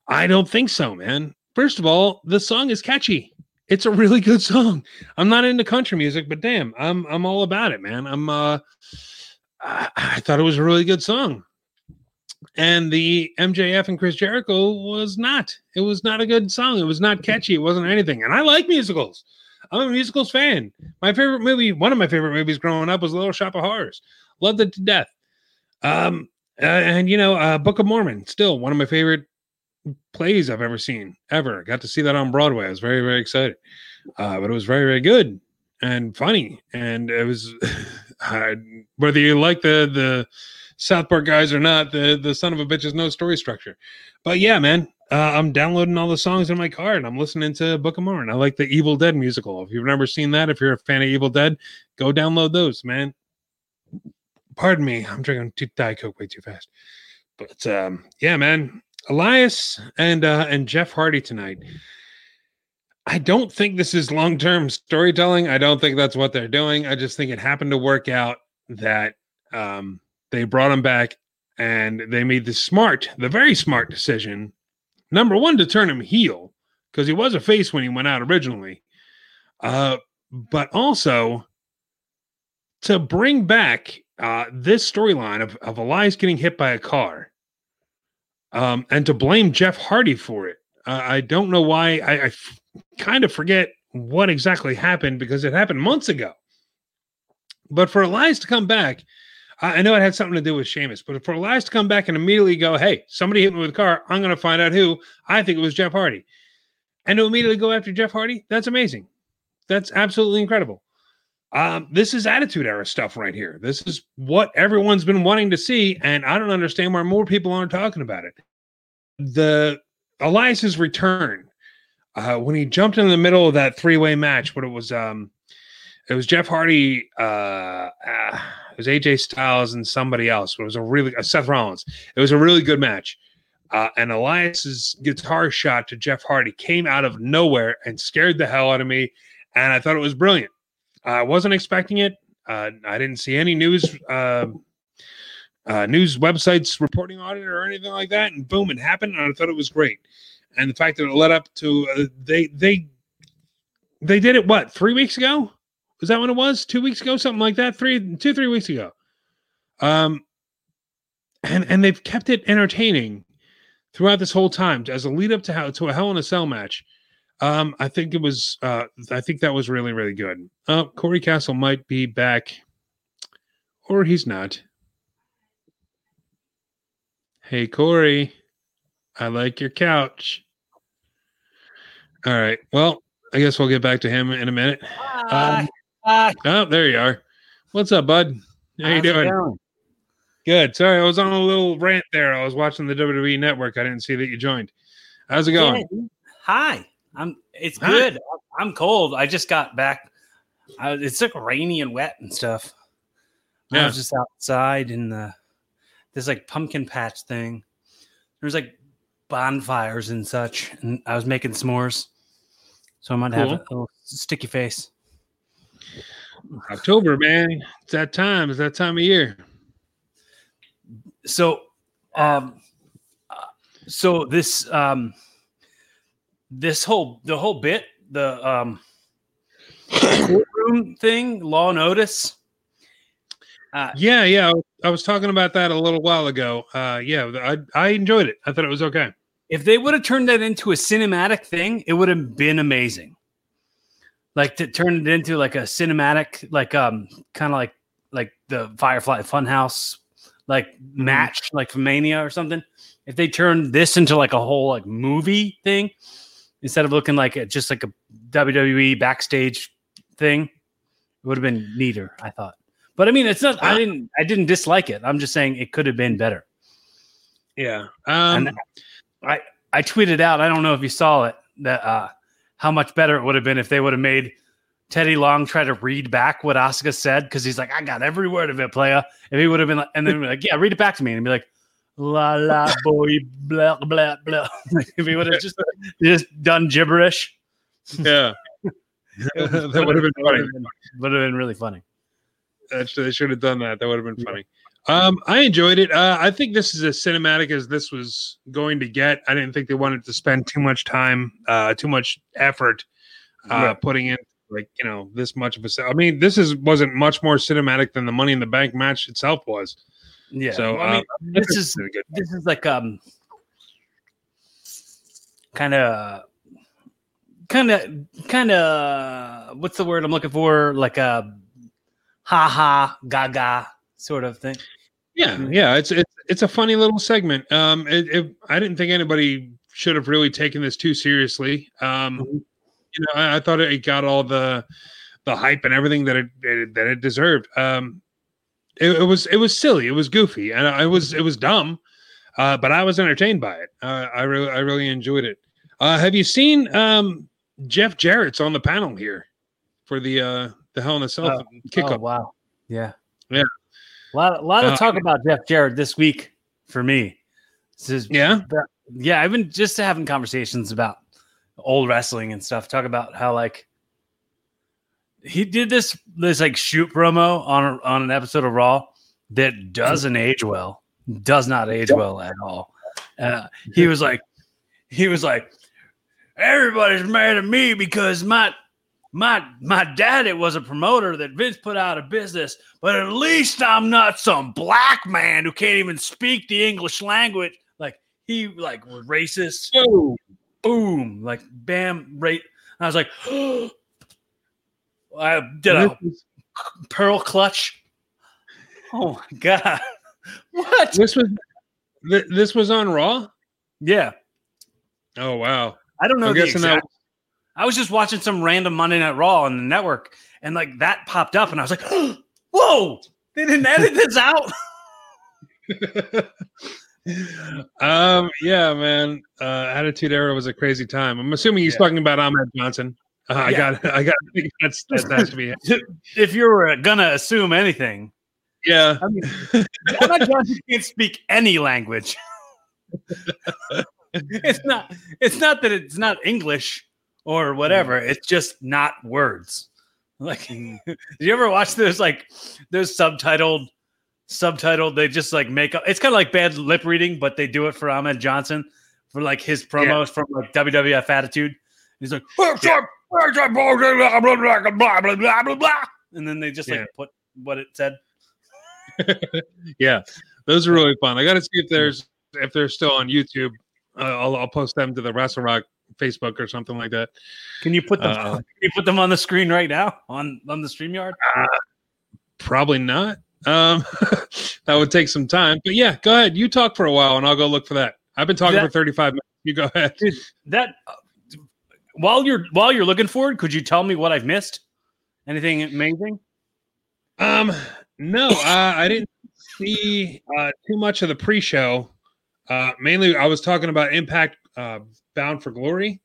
I don't think so, man. First of all, the song is catchy. It's a really good song. I'm not into country music, but damn, I'm I'm all about it, man. I'm uh I, I thought it was a really good song. And the MJF and Chris Jericho was not. It was not a good song. It was not catchy. It wasn't anything. And I like musicals. I'm a musicals fan. My favorite movie, one of my favorite movies growing up was Little Shop of Horrors. Loved it to death. Um, uh, and you know, uh, Book of Mormon, still one of my favorite plays I've ever seen ever. Got to see that on Broadway. I was very very excited. Uh, but it was very very good and funny, and it was uh, whether you like the the South Park guys or not, the the son of a bitch is no story structure. But yeah, man, uh, I'm downloading all the songs in my car and I'm listening to Book of Mormon. I like the Evil Dead musical. If you've never seen that, if you're a fan of Evil Dead, go download those, man. Pardon me, I'm drinking too, Diet Coke way too fast. But um, yeah, man, Elias and uh, and Jeff Hardy tonight. I don't think this is long term storytelling. I don't think that's what they're doing. I just think it happened to work out that um, they brought him back and they made the smart, the very smart decision. Number one, to turn him heel because he was a face when he went out originally, uh, but also to bring back uh, this storyline of, of Elias getting hit by a car um, and to blame Jeff Hardy for it. Uh, I don't know why. I, I f- kind of forget what exactly happened because it happened months ago. But for Elias to come back, I, I know it had something to do with Sheamus, but for Elias to come back and immediately go, hey, somebody hit me with a car, I'm going to find out who. I think it was Jeff Hardy. And to immediately go after Jeff Hardy, that's amazing. That's absolutely incredible. Um, this is attitude era stuff right here. This is what everyone's been wanting to see, and I don't understand why more people aren't talking about it. The Elias's return uh, when he jumped in the middle of that three way match, but it was um, it was Jeff Hardy, uh, uh, it was AJ Styles and somebody else. It was a really uh, Seth Rollins. It was a really good match. Uh, and Elias's guitar shot to Jeff Hardy came out of nowhere and scared the hell out of me. And I thought it was brilliant. I wasn't expecting it. Uh, I didn't see any news uh, uh, news websites reporting on it or anything like that. And boom, it happened. And I thought it was great. And the fact that it led up to uh, they they they did it what three weeks ago? Was that when it was? Two weeks ago, something like that. Three, two, three weeks ago. Um, and and they've kept it entertaining throughout this whole time as a lead up to how to a Hell in a Cell match. Um, I think it was. Uh, I think that was really really good. Uh, Corey Castle might be back, or he's not. Hey Corey, I like your couch. All right. Well, I guess we'll get back to him in a minute. Um, Hi. oh, there you are. What's up, bud? How you it doing? Good. Sorry, I was on a little rant there. I was watching the WWE Network. I didn't see that you joined. How's it going? Hi. I'm. It's good. I'm cold. I just got back. I, it's like rainy and wet and stuff. I was just outside in the this like pumpkin patch thing. There's like bonfires and such, and I was making s'mores. So I might have a little sticky face. October, man. It's that time. It's that time of year. so um uh, so this um this whole the whole bit the um courtroom thing law notice uh Yeah, yeah. I was- talking about that a little while ago. Uh, yeah, I I enjoyed it. I thought it was okay. if they would have turned that into a cinematic thing it would have been amazing like to turn it into like a cinematic like um kind of like like the firefly funhouse like match like from mania or something if they turned this into like a whole like movie thing instead of looking like a, just like a wwe backstage thing it would have been neater i thought but i mean it's not i didn't i didn't dislike it i'm just saying it could have been better Yeah. Um, And I I tweeted out. I don't know if you saw it. That uh, how much better it would have been if they would have made Teddy Long try to read back what Asuka said because he's like, I got every word of it, playa. If he would have been like, and then be like, yeah, read it back to me, and be like, la la boy, blah blah blah. If he would have just just done gibberish, Yeah. that would have been funny. Would have been really funny. Actually, they should have done that. That would have been funny. Um, I enjoyed it. Uh, I think this is as cinematic as this was going to get. I didn't think they wanted to spend too much time, uh, too much effort, uh, Right. putting in like you know this much of a. I mean, this is wasn't much more cinematic than the Money in the Bank match itself was. Yeah. So, Well, I mean, uh, this is this is like um kind of kind of kind of what's the word i'm looking for like a ha ha gaga sort of thing Yeah, yeah, it's it's it's a funny little segment. Um, it, it, I didn't think anybody should have really taken this too seriously. Um, you know, I, I thought it got all the the hype and everything that it, it that it deserved. Um, it, it was it was silly, it was goofy, and I was it was dumb, uh, but I was entertained by it. Uh, I really I really enjoyed it. Uh, have you seen um, Jeff Jarrett's on the panel here for the uh, the Hell in a Cell Oh, kickoff? oh wow yeah Yeah. a lot, a lot of Uh, talk about jeff jarrett this week for me this is Yeah, yeah i've been just having conversations about old wrestling and stuff talk about how like he did this this like shoot promo on a, on an episode of raw that doesn't age well does not age well at all uh, he was like he was like everybody's mad at me because my my my daddy was a promoter that Vince put out of business, but at least I'm not some black man who can't even speak the English language. Like he like was racist. Boom, like bam, right. I was like, I did a pearl clutch. Oh my god, what? this was th- this was on Raw. Yeah, Oh wow! I don't know. I'm the guessing that- I was just watching some random Monday Night Raw on the network, and like that popped up, and I was like, "Whoa! They didn't edit this out." um, yeah, man. Uh, Attitude Era was a crazy time. I'm assuming he's Yeah. talking about Ahmed Johnson. Uh, I Yeah. got, I got. I think that's that has to be. if you were uh, gonna assume anything, Yeah, I mean, Johnson can't speak any language. it's not. It's not that it's not English or whatever. Mm. It's just not words. Like, mm. did you ever watch those like those subtitled? Subtitled, they just like make up. It's kind of like bad lip reading, but they do it for Ahmed Johnson for like his promos from like WWF Attitude. He's like, blah, blah, blah, blah, blah, blah, blah, blah, blah. and then they just like Yeah. put what it said. yeah. Those are really fun. I got to see if there's if they're still on YouTube. Uh, I'll, I'll post them to the Wrestle Rock Facebook or something like that. Can you put them? Uh, can you put them on the screen right now on on the Streamyard? Probably not. Um, that would take some time. But yeah, go ahead. You talk for a while, and I'll go look for that. I've been talking That- for 35 minutes. You go ahead. That uh, while you're while you're looking for it, could you tell me what I've missed? Anything amazing? Um, no, uh, I didn't see uh, too much of the pre-show. Uh, mainly, I was talking about Impact uh, Bound for Glory.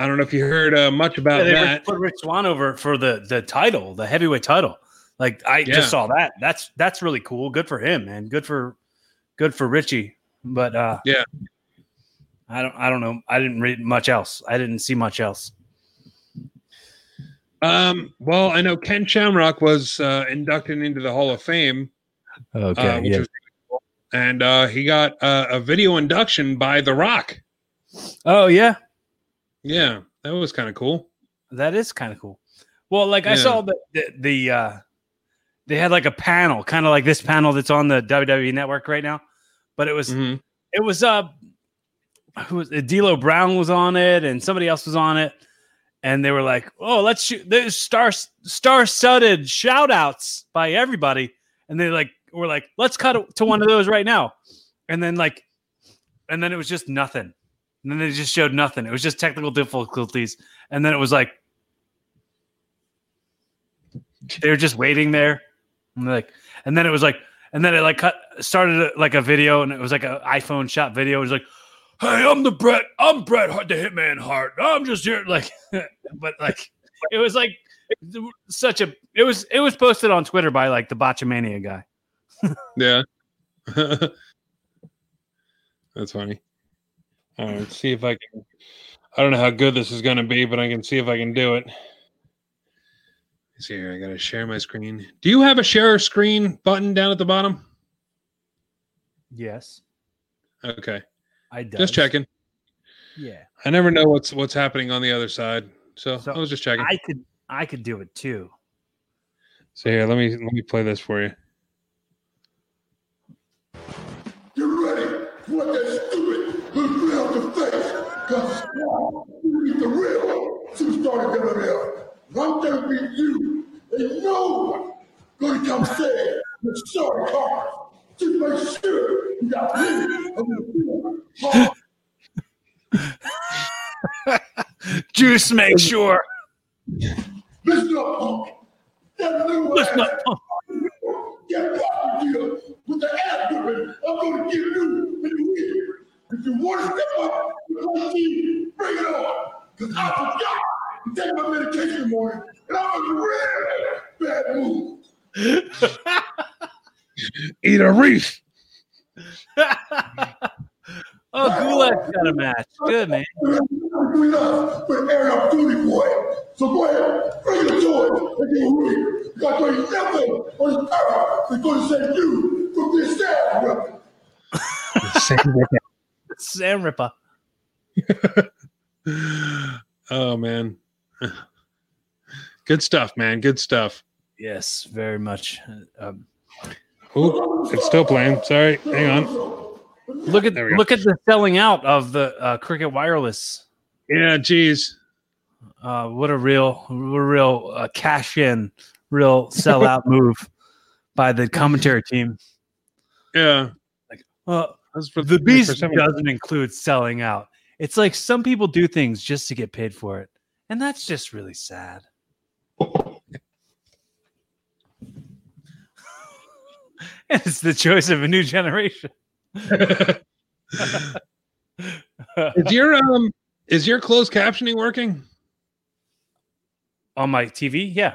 I don't know if you heard uh, much about Yeah, they that. put Rich Swann over for the the title, the heavyweight title. Like I Yeah. just saw that. That's that's really cool. Good for him, man. Good for good for Richie. But uh Yeah. I don't I don't know. I didn't read much else. I didn't see much else. Um, well, I know Ken Shamrock was uh, inducted into the Hall of Fame, Okay. uh, which was really cool. and uh, he got uh, a video induction by The Rock. oh yeah. Yeah, that was kind of cool. That is kind of cool. Well, like I saw the the, the uh they had like a panel, kind of like this panel that's on the WWE network right now. But it was Mhm. it was uh who was D'Lo Brown was on it and somebody else was on it. And they were like, oh, let's shoot there's star star studded shout outs by everybody. And they like were like, let's cut to one of those right now. And then like and then it was just nothing. And then they just showed nothing. It was just technical difficulties. And then it was like they were just waiting there. And like, and then it was like, and then it like cut started like a video, and it was like an iPhone shot video. It was like, "Hey, I'm the Bret, I'm Bret Hart, the Hitman Hart. I'm just here." Like, but like, it was like such a. It was it was posted on Twitter by like the Botchamania guy. Yeah. That's funny. All right, see if I can. I don't know how good this is going to be, but I can see if I can do it. Let's see here. I got to share my screen. Do you have a share screen button down at the bottom? Yes, Okay, I does. just checking. Yeah, I never know what's what's happening on the other side, so, So, I was just checking. I could I could do it too. so here, let me let me play this for you. You ready? For what that stupid look me out the face? Cause now you meet the real superstar in WWE. And I'm gonna beat you. And no one gonna come say you're sorry, Carter. Just make sure you got on. Juice, make sure. Listen up, punk. That little Listen ass up, punk. get back you with the ass whipping I'm gonna give you in the week. If you want to step up team, bring it on. Because I forgot to take my medication in the morning, and I'm in a real bad mood. Eat a reef. oh, Gulak's got a match. Good man. Between us, with Aaron Abduli boy. So go ahead, bring it to it and get real. Because there ain't nothing on this earth that's going to save you from this sad weapon. Sam ripper. oh man, good stuff, man. Good stuff. Yes, very much. Um, Ooh, it's still playing. Sorry, hang on. look at look at the selling out of the uh, Cricket Wireless. Yeah, geez. Uh, what a real, what a real uh, cash in, real sellout move by the commentary team. Yeah, Like, that's for the beast doesn't include selling out. It's like some people do things just to get paid for it, and that's just really sad. it's the choice of a new generation. is your um is your closed captioning working? On my TV, yeah.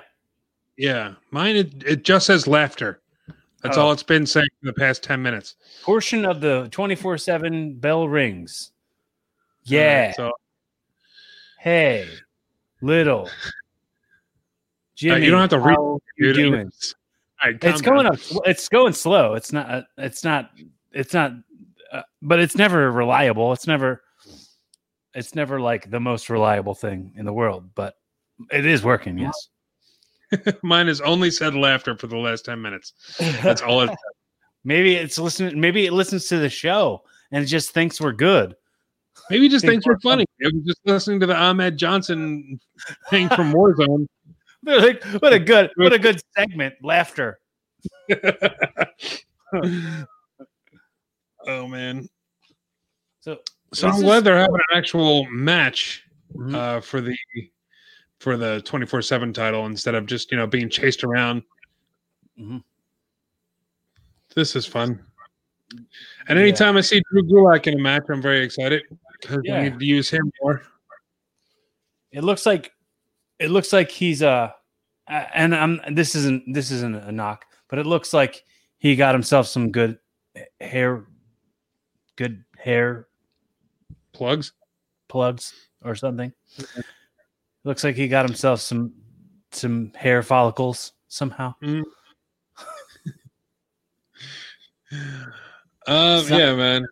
Yeah, mine it, it just says laughter. That's Oh. all it's been saying for the past ten minutes. Portion of the 24 7 bell rings. Yeah. So hey, little. Jimmy, Uh, you don't have to read. how you doing? it's- all right, It's going down. up. It's going slow. It's not. uh, It's not. It's not. Uh, but it's never reliable. It's never. It's never like the most reliable thing in the world. But it is working. Yes. Mine has only said laughter for the last ten minutes. That's all it. maybe it's listening. Maybe it listens to the show and it just thinks we're good. Maybe just Think thinks we're we're funny. It was just listening to the Ahmed Johnson thing from Warzone. They're like, what a good, what a good segment. Laughter. oh man. So So I'm is- glad they're having an actual match uh, for the for the 24 7 title instead of just you know being chased around. Mhm. This is fun. And anytime I see Drew Gulak in a match, I'm very excited because Yeah. I need to use him more. it looks like it looks like he's uh, and I'm this isn't this isn't a knock, but it looks like he got himself some good hair good hair Plugs. plugs or something. Looks like he got himself some some hair follicles somehow. Um, So- yeah, man.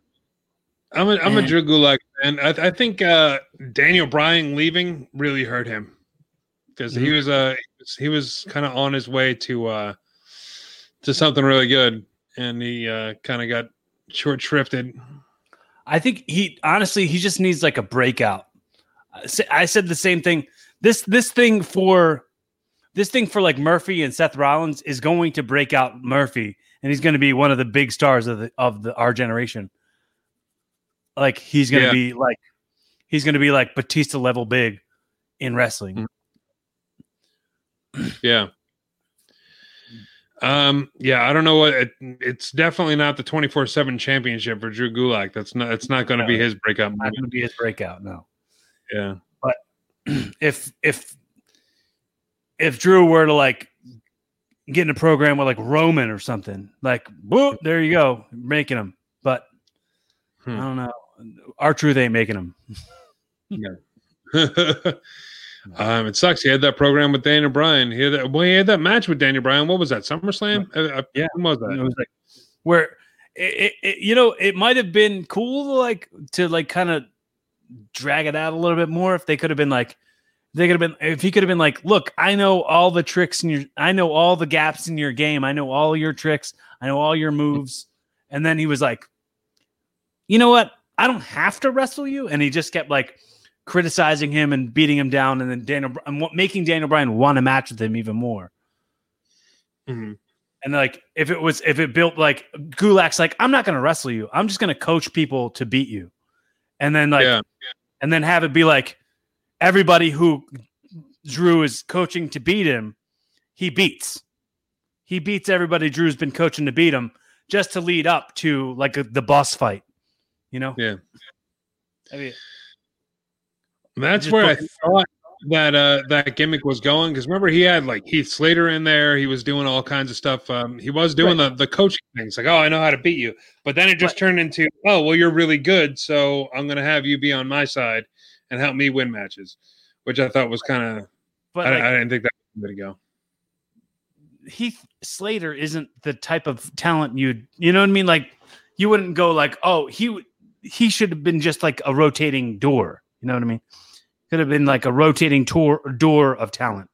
I'm a I'm a And- Drew Gulak fan. I, I think uh, Daniel Bryan leaving really hurt him because he Mhm. was uh he was kind of on his way to uh to something really good, and he uh, kind of got short shrifted. I think he honestly he just needs like a breakout. I said the same thing. This this thing for this thing for like Murphy and Seth Rollins is going to break out Murphy, and he's going to be one of the big stars of the of the our generation. Like he's going to Yeah. be like he's going to be like Batista level big in wrestling. Yeah. Um. Yeah. I don't know what it, it's definitely not the twenty four seven championship for Drew Gulak. That's not. It's not going to be his breakout Not going to be his breakout. No. Yeah. But if if if Drew were to like get in a program with like Roman or something, like whoop, there you go, making him. But I Hmm. don't know. R-Truth ain't making him. um, it sucks. He had that program with Daniel Bryan. He had that, well, he had that match with Daniel Bryan. What was that? SummerSlam? Uh, uh, Yeah. when was It that? was like where it, it, it- you know it might have been cool to like to like kind of drag it out a little bit more if they could have been like they could have been if he could have been like look i know all the tricks in your i know all the gaps in your game i know all your tricks i know all your moves and then he was like you know what i don't have to wrestle you and he just kept like criticizing him and beating him down and then daniel and wa- making daniel bryan want a match with him even more Mhm. and like if it was if it built like Gulak's like, I'm not gonna wrestle you. I'm just gonna coach people to beat you. And then like Yeah. and then have it be like everybody who Drew is coaching to beat him, he beats. He beats everybody Drew's been coaching to beat him just to lead up to like a, the boss fight. You know? Yeah. I mean, That's where I thought that uh, that gimmick was going because remember he had like Heath Slater in there. He was doing all kinds of stuff. Um, he was doing the the coaching things like, oh, I know how to beat you. But then it just Right. turned into, oh, well, you're really good, so I'm gonna have you be on my side and help me win matches, which I thought was kind of. but I, like, I didn't think that was going to go. Heath Slater isn't the type of talent you'd you know what I mean? Like you wouldn't go like, oh, he he should have been just like a rotating door. You know what I mean? Could have been like a rotating tour door of talent.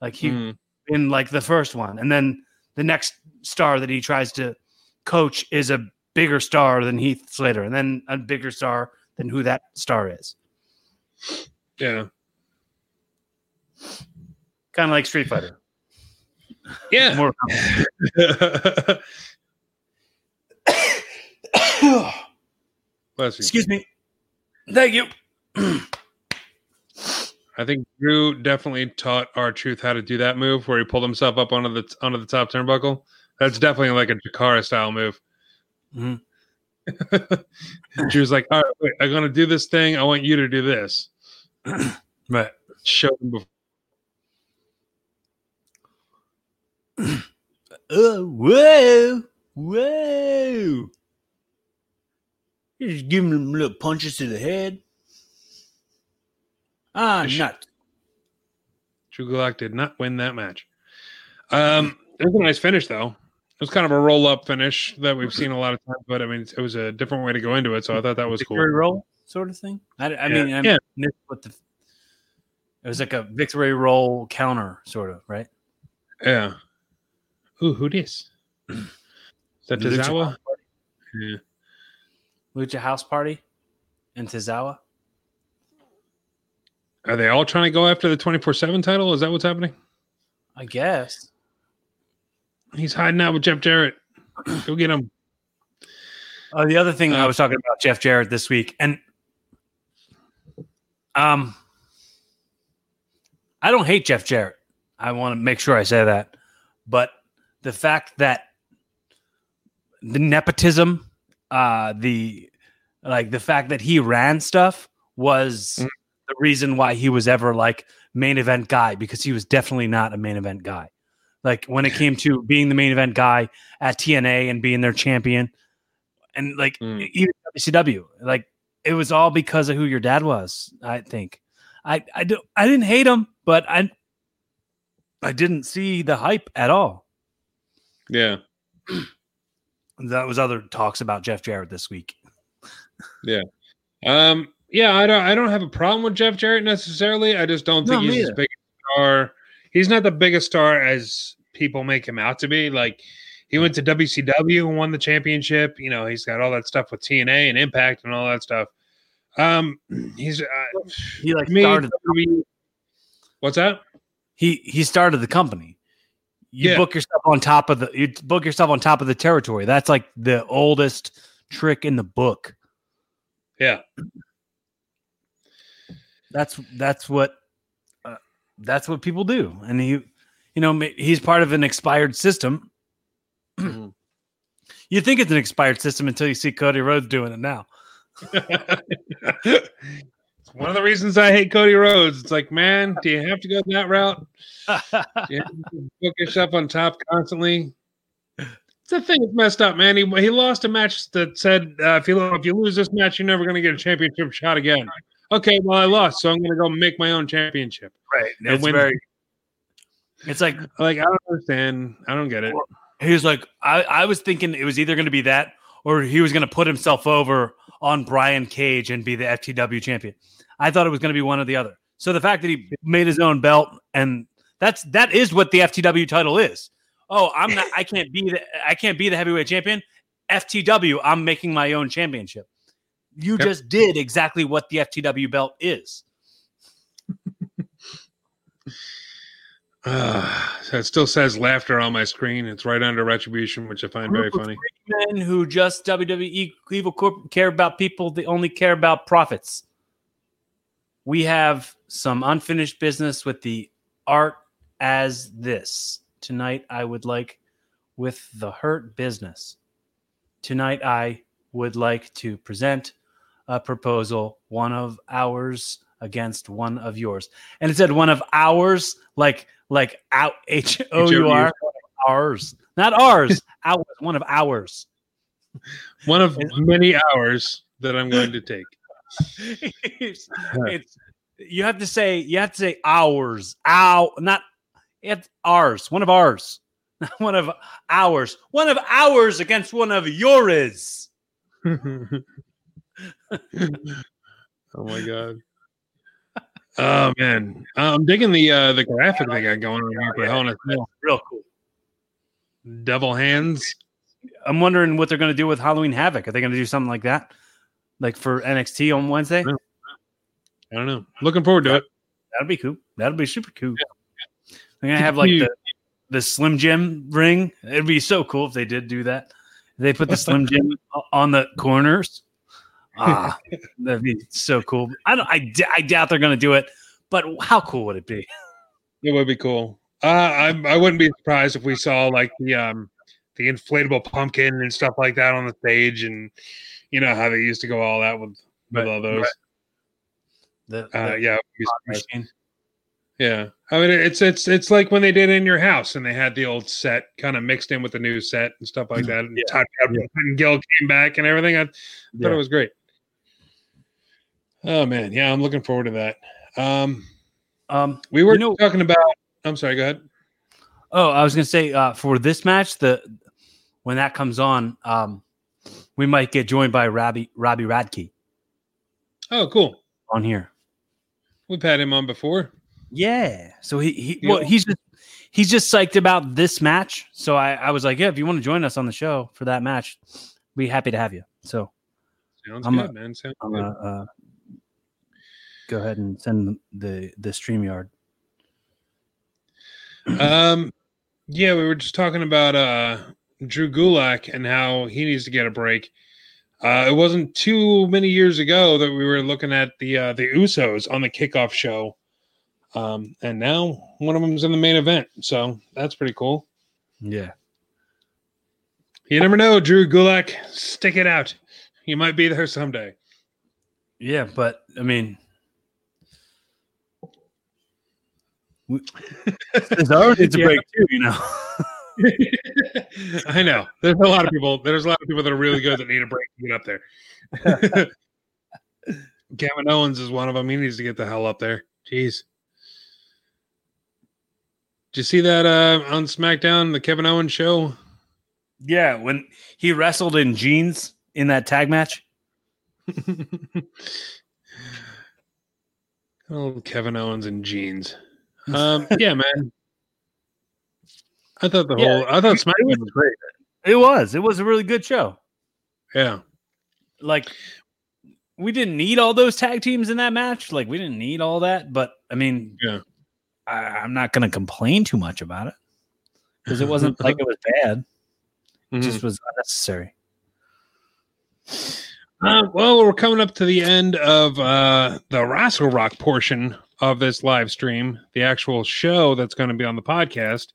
Like he Mm. in like the first one. And then the next star that he tries to coach is a bigger star than Heath Slater, and then a bigger star than who that star is. Yeah. Kind of like Street Fighter. Yeah. More. Excuse me. Thank you. I think Drew definitely taught R-Truth how to do that move where he pulled himself up onto the onto the top turnbuckle. That's definitely like a Jakara style move. Mhm. Drew's like, all right, wait, I'm gonna do this thing. I want you to do this. Right. Show him before. Oh, whoa, whoa. You're just giving them little punches to the head. Ah, Sh- nut. Drew Gulak did not win that match. Um, it was a nice finish though. It was kind of a roll up finish that we've seen a lot of times, but I mean, it was a different way to go into it, so I thought that was cool. Victory roll sort of thing. I, I Yeah. mean, I Yeah. missed what the. It was like a victory roll counter, sort of, right? Yeah. Ooh, who this? Is that Lucha Tozawa? House Yeah. Lucha House Party in Tozawa. Are they all trying to go after the 24 7 title? Is that what's happening? I guess. He's hiding out with Jeff Jarrett. Go get him. Oh, the other thing I Uh, was talking about Jeff Jarrett this week, and um, I don't hate Jeff Jarrett. I want to make sure I say that, but the fact that the nepotism, uh, the like the fact that he ran stuff was Mm. The reason why he was ever like main event guy because he was definitely not a main event guy. Like when it came to being the main event guy at TNA and being their champion, and like Mm. even WCW, like it was all because of who your dad was. I think. I I do I didn't hate him, but I I didn't see the hype at all. Yeah. That was other talks about Jeff Jarrett this week. Yeah. Um, yeah, I don't I don't have a problem with Jeff Jarrett necessarily. I just don't think No, he's as big a star. He's not the biggest star as people make him out to be. Like he went to WCW and won the championship. You know, he's got all that stuff with TNA and Impact and all that stuff. Um, he's uh, He like me, started WWE What's that? he he started the company. You Yeah. book yourself on top of the you book yourself on top of the territory. That's like the oldest trick in the book. Yeah. That's that's what uh, that's what people do. And he you know he's part of an expired system. Mhm. You think it's an expired system until you see Cody Rhodes doing it now. It's one of the reasons I hate Cody Rhodes. It's like, man, do you have to go that route? You have to put yourself on top constantly. It's the thing. It's messed up, man. He, he lost a match that said uh, if you if you lose this match, you're never going to get a championship shot again. Okay, well I lost, so I'm going to go make my own championship. right. And It's when- very. It's like Like I don't understand. I don't get it. he was like, I, I was thinking it was either going to be that or he was going to put himself over on Brian Cage and be the FTW champion. I thought it was going to be one or the other. So the fact that he made his own belt and that's that is what the FTW title is. Oh, I'm not. I can't be the. I can't be the heavyweight champion. FTW. I'm making my own championship. You Yep. just did exactly what the FTW belt is. Uh, so it still says laughter on my screen. It's right under retribution, which I find very funny. Men who just WWE Evil Corp care about people. They only care about profits. We have some unfinished business with the art as this. Tonight, I would like with the hurt business. Tonight, I would like to present a proposal, one of ours against one of yours. And it said one of ours, like like out H O U R ours, not ours. ours, one of ours. One of many hours that I'm going to take. it's, it's you have to say you have to say ours. Ow, not it's ours. One of ours. Not one of ours. One of ours against one of yours. oh my god. Oh man, I'm digging the uh the graphic they got going on here for Hell in a Cell. Real cool. Devil hands. I'm wondering what they're going to do with Halloween Havoc. Are they going to do something like that, like for NXT on Wednesday? Yeah. I don't know. Looking forward to it. That'd be cool. That'd be super cool. They're gonna have like the, the Slim Jim ring. It'd be so cool if they did do that. They put the Slim Jim on the corners. Ah, that'd be so cool. I don't. I, d- I doubt they're gonna do it, but how cool would it be? It would be cool. Uh, I I wouldn't be surprised if we saw like the um the inflatable pumpkin and stuff like that on the stage, and you know how they used to go all that with with Right, all those. The, Uh, the yeah, machine. yeah. I mean, it's it's it's like when they did in your house, and they had the old set kind of mixed in with the new set and stuff like that. And Yeah, Todd Gil came back and everything. I thought Yeah. it was great. Oh man, yeah, I'm looking forward to that. Um, Um, we were You know- talking about. I'm sorry. Go ahead. Oh, I was gonna say uh, for this match, the when that comes on, um, we might get joined by Robbie Robbie Radke Oh, cool. on here. We've had him on before. Yeah. So he, he Yeah. well, he's just he's just psyched about this match. So I, I was like, yeah, if you want to join us on the show for that match, be happy to have you. So Sounds I'm good, a- man. Sounds I'm good. gonna uh, go ahead and send the the stream yard. Um, yeah, we were just talking about uh Drew Gulak and how he needs to get a break. Uh, it wasn't too many years ago that we were looking at the uh, the Usos on the kickoff show, um, and now one of them's in the main event. So that's pretty cool. Yeah. You never know, Drew Gulak. Stick it out. You might be there someday. Yeah, but I mean, we- Cesaro needs a Yeah. break too. You know. I know. There's a lot of people. There's a lot of people that are really good that need a break to get up there. Kevin Owens is one of them. He needs to get the hell up there. Jeez. Did you see that uh, on SmackDown, the Kevin Owens show? Yeah, when he wrestled in jeans in that tag match. oh, Kevin Owens in jeans. Um, yeah, man. I thought the Yeah, whole. I thought SmackDown was great. It was. It was a really good show. Yeah. Like we didn't need all those tag teams in that match. Like we didn't need all that, but I mean, Yeah. I, I'm not going to complain too much about it because it wasn't like it was bad. It Mhm. just was unnecessary. Uh, well, we're coming up to the end of uh, the Wrestle Rock portion of this live stream, the actual show that's going to be on the podcast,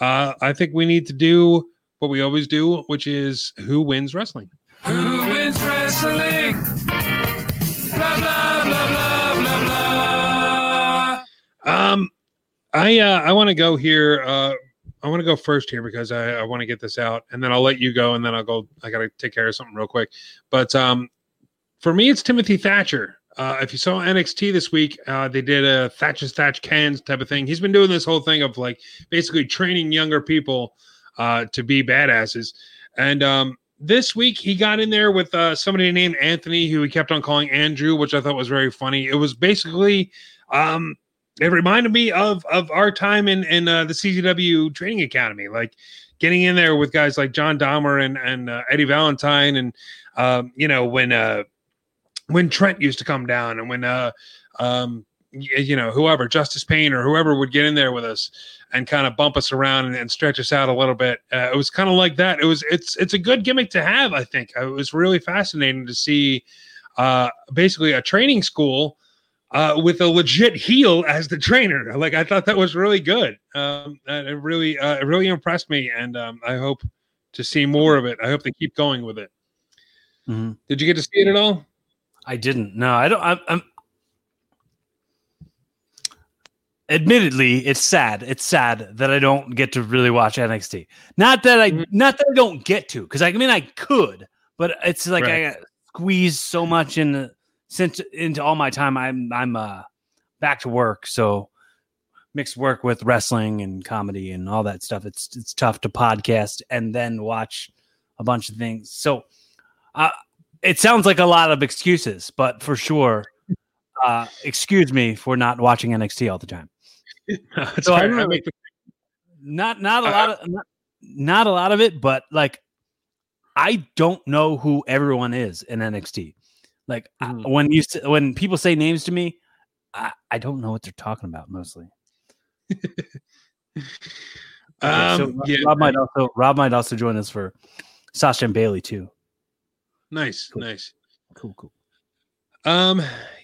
uh, I think we need to do what we always do, which is who wins wrestling. Who wins wrestling? Blah blah blah blah blah blah. Um, I uh, I want to go here. Uh, I want to go first here because I, I want to get this out, and then I'll let you go, and then I'll go. I gotta take care of something real quick. But um, for me, it's Timothy Thatcher uh, if you saw NXT this week, uh, they did a Thatcher's Thatch Cans type of thing. He's been doing this whole thing of like basically training younger people uh, to be badasses. And um, this week he got in there with uh, somebody named Anthony, who he kept on calling Andrew, which I thought was very funny. It was basically um, it reminded me of of our time in in uh, the CZW Training Academy, like getting in there with guys like Jon Dahmer and and uh, Eddie Valentine, and um, you know when when Trent used to come down, and when uh, um, you know whoever Justice Payne or whoever would get in there with us and kind of bump us around and, and stretch us out a little bit. Uh, it was kind of like that. It was it's it's a good gimmick to have. I think it was really fascinating to see uh, basically a training school uh, with a legit heel as the trainer. Like I thought that was really good. Um, it really, uh, it really impressed me, and um, I hope to see more of it. I hope they keep going with it. Mhm. Did you get to see it at all? I didn't. No, I don't. I'm, I'm. Admittedly, it's sad. It's sad that I don't get to really watch NXT. Not that I, Mhm. not that I don't get to, because I mean I could, but it's like Right. I got squeezed so much in since into all my time. I'm I'm uh back to work, so mixed work with wrestling and comedy and all that stuff. It's it's tough to podcast and then watch a bunch of things. So, uh, it sounds like a lot of excuses, but for sure, uh, excuse me for not watching NXT all the time. It's So I fair. don't I really- Not not a Uh, lot of not, not a lot of it, but like I don't know who everyone is in NXT. Like I- Mhm. when you when people say names to me, I, I don't know what they're talking about mostly. So Um, Rob- yeah, Rob might also Rob might also join us for Sasha and Bayley too. Nice, Cool. nice. Cool, cool. Um,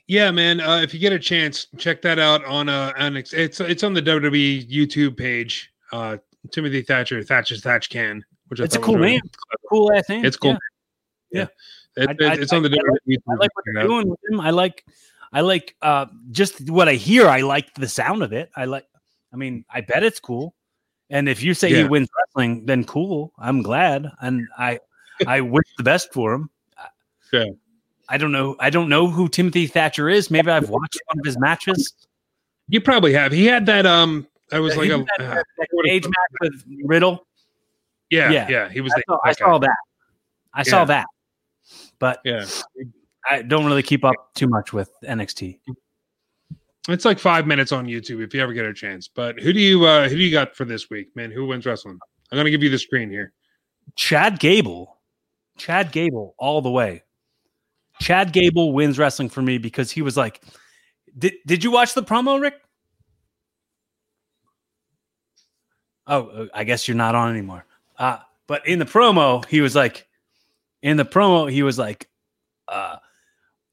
yeah, man. Uh, if you get a chance, check that out on uh, on it's it's, on the WWE YouTube page. Uh, Timothy Thatcher, Thatch as Thatch Can, which I It's a cool really name. Cool ass name. It's cool. Yeah. It, I- it- I- it's on the I- I WWE. I like what it they're out. doing with him. I like, I like, uh, just what I hear. I like the sound of it. I like. I mean, I bet it's cool. And if you say he wins wrestling, then cool. I'm glad, and I, I wish the best for him. Yeah. I don't know. I don't know who Timothy Thatcher is. Maybe I've watched one of his matches. You probably have. He had that. Um, I was He like a. that, uh, that cage match with Riddle. yeah, yeah, yeah. He was. I the, saw, I that saw that. I saw that. But Yeah, I don't really keep up too much with NXT. it's like five minutes on YouTube if you ever get a chance. But who do you uh who do you got for this week, man? Who wins wrestling? I'm gonna give you the screen here. Chad Gable, Chad Gable, all the way. Chad Gable wins wrestling for me because he was like, "Did did you watch the promo, Rick?" Oh, uh, I guess you're not on anymore. Uh, but in the promo, he was like, in the promo, he was like, uh,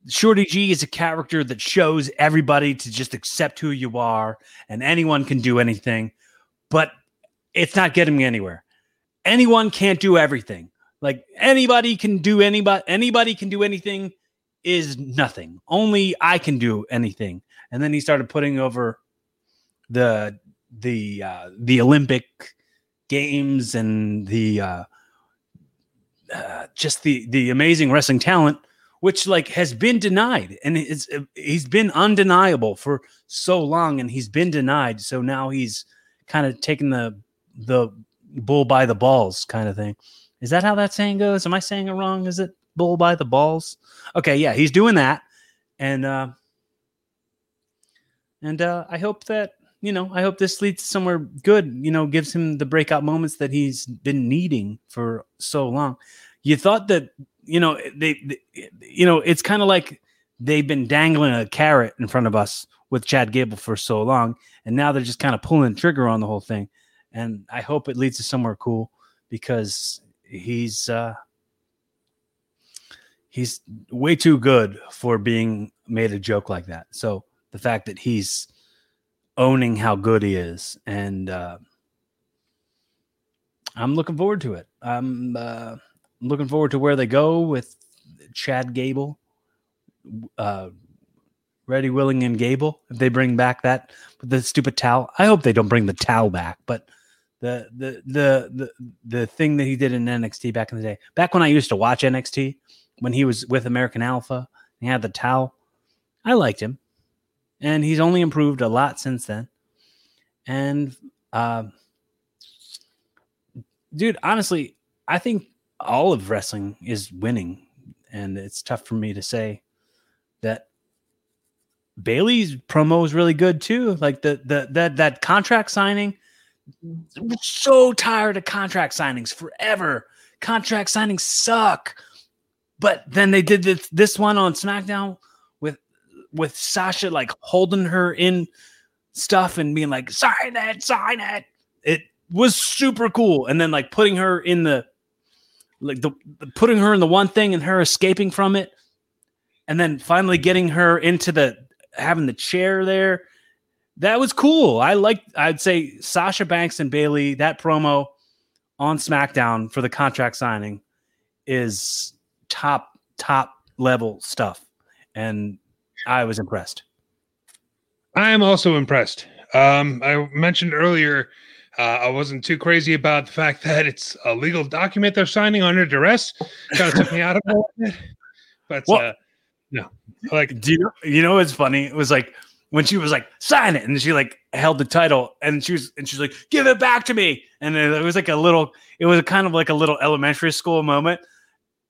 Shorty G is a character that shows everybody to just accept who you are, and anyone can do anything, but it's not getting me anywhere anyone can't do everything. Like anybody can do anybody anybody can do anything is nothing. Only I can do anything. And then he started putting over the the uh, the Olympic games and the uh, uh, just the the amazing wrestling talent, which like has been denied, and it's he's been undeniable for so long, and he's been denied. So now he's kind of taking the the bull by the balls kind of thing. Is that how that saying goes? Am I saying it wrong? Is it bull by the balls? Okay, yeah, he's doing that, and uh, and uh, I hope that you know, I hope this leads somewhere good. You know, gives him the breakout moments that he's been needing for so long. You thought that you know they, they you know, it's kind of like they've been dangling a carrot in front of us with Chad Gable for so long, and now they're just kind of pulling the trigger on the whole thing and I hope it leads to somewhere cool because he's uh he's way too good for being made a joke like that. So the fact that he's owning how good he is and uh I'm looking forward to it. I'm uh looking forward to where they go with Chad Gable. Uh Ready, Willing, and Gable. If they bring back that the stupid towel, I hope they don't bring the towel back. But the the the the the thing that he did in NXT back in the day, back when I used to watch NXT, when he was with American Alpha, he had the towel. I liked him, and he's only improved a lot since then. And uh, dude, honestly, I think all of wrestling is winning, and it's tough for me to say that Bayley's promo is really good too. Like the the that that contract signing. I'm so tired of contract signings forever. Contract signings suck. But then they did this this one on SmackDown with with Sasha like holding her in stuff and being like, sign it, sign it. It was super cool. And then like putting her in the like the putting her in the one thing and her escaping from it. And then finally getting her into the having the chair there. That was cool. I like I'd say Sasha Banks and Bayley, that promo on SmackDown for the contract signing is top, top level stuff. And I was impressed. I am also impressed. Um, I mentioned earlier, uh, I wasn't too crazy about the fact that it's a legal document they're signing under duress. Kind of took me out of it. But Well- uh, no, like Do you know, you know what's funny? It was like when she was like, sign it, and she like held the title and she was and she's like, give it back to me. And then it was like a little, it was kind of like a little elementary school moment.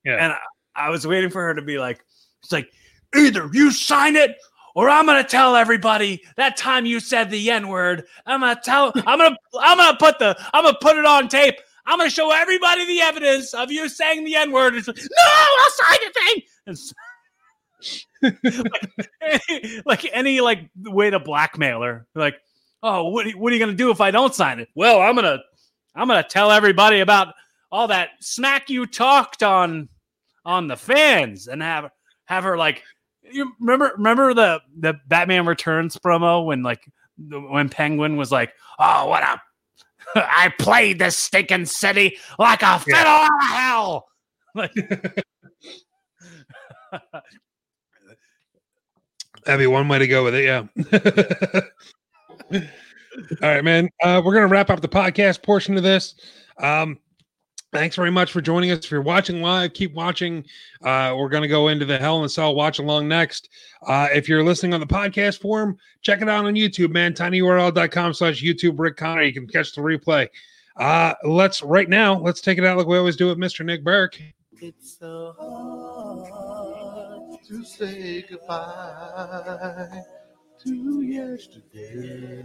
Yeah. And I, I was waiting for her to be like, it's like, either you sign it or I'm gonna tell everybody that time you said the N-word. I'm gonna tell I'm gonna I'm gonna put the I'm gonna put it on tape. I'm gonna show everybody the evidence of you saying the N-word. It's like, no, I'll sign the thing. And s- like, any, like any like way to blackmail her. Like, oh, what, what are you gonna do if I don't sign it? Well, I'm gonna I'm gonna tell everybody about all that smack you talked on on the fans and have have her like you remember remember the the Batman Returns promo when like when Penguin was like, oh, what a I played this stinking city like a fiddle out of hell. Like, That'd be one way to go with it. Yeah. All right, man. Uh, we're gonna wrap up the podcast portion of this. Um, thanks very much for joining us. If you're watching live, keep watching. Uh, we're gonna go into the Hell in a Cell watch along next. Uh, if you're listening on the podcast form, check it out on YouTube, man. tinyurl.com slash YouTube Rick Connor. You can catch the replay. Uh, let's right now, let's take it out like we always do with Mr. Nick Burke. It's so hard to say goodbye to yesterday.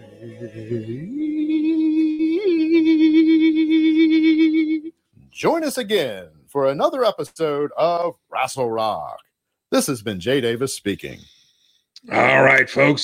Join us again for another episode of Wrestle Rock. This has been Jay Davis speaking. All right, folks.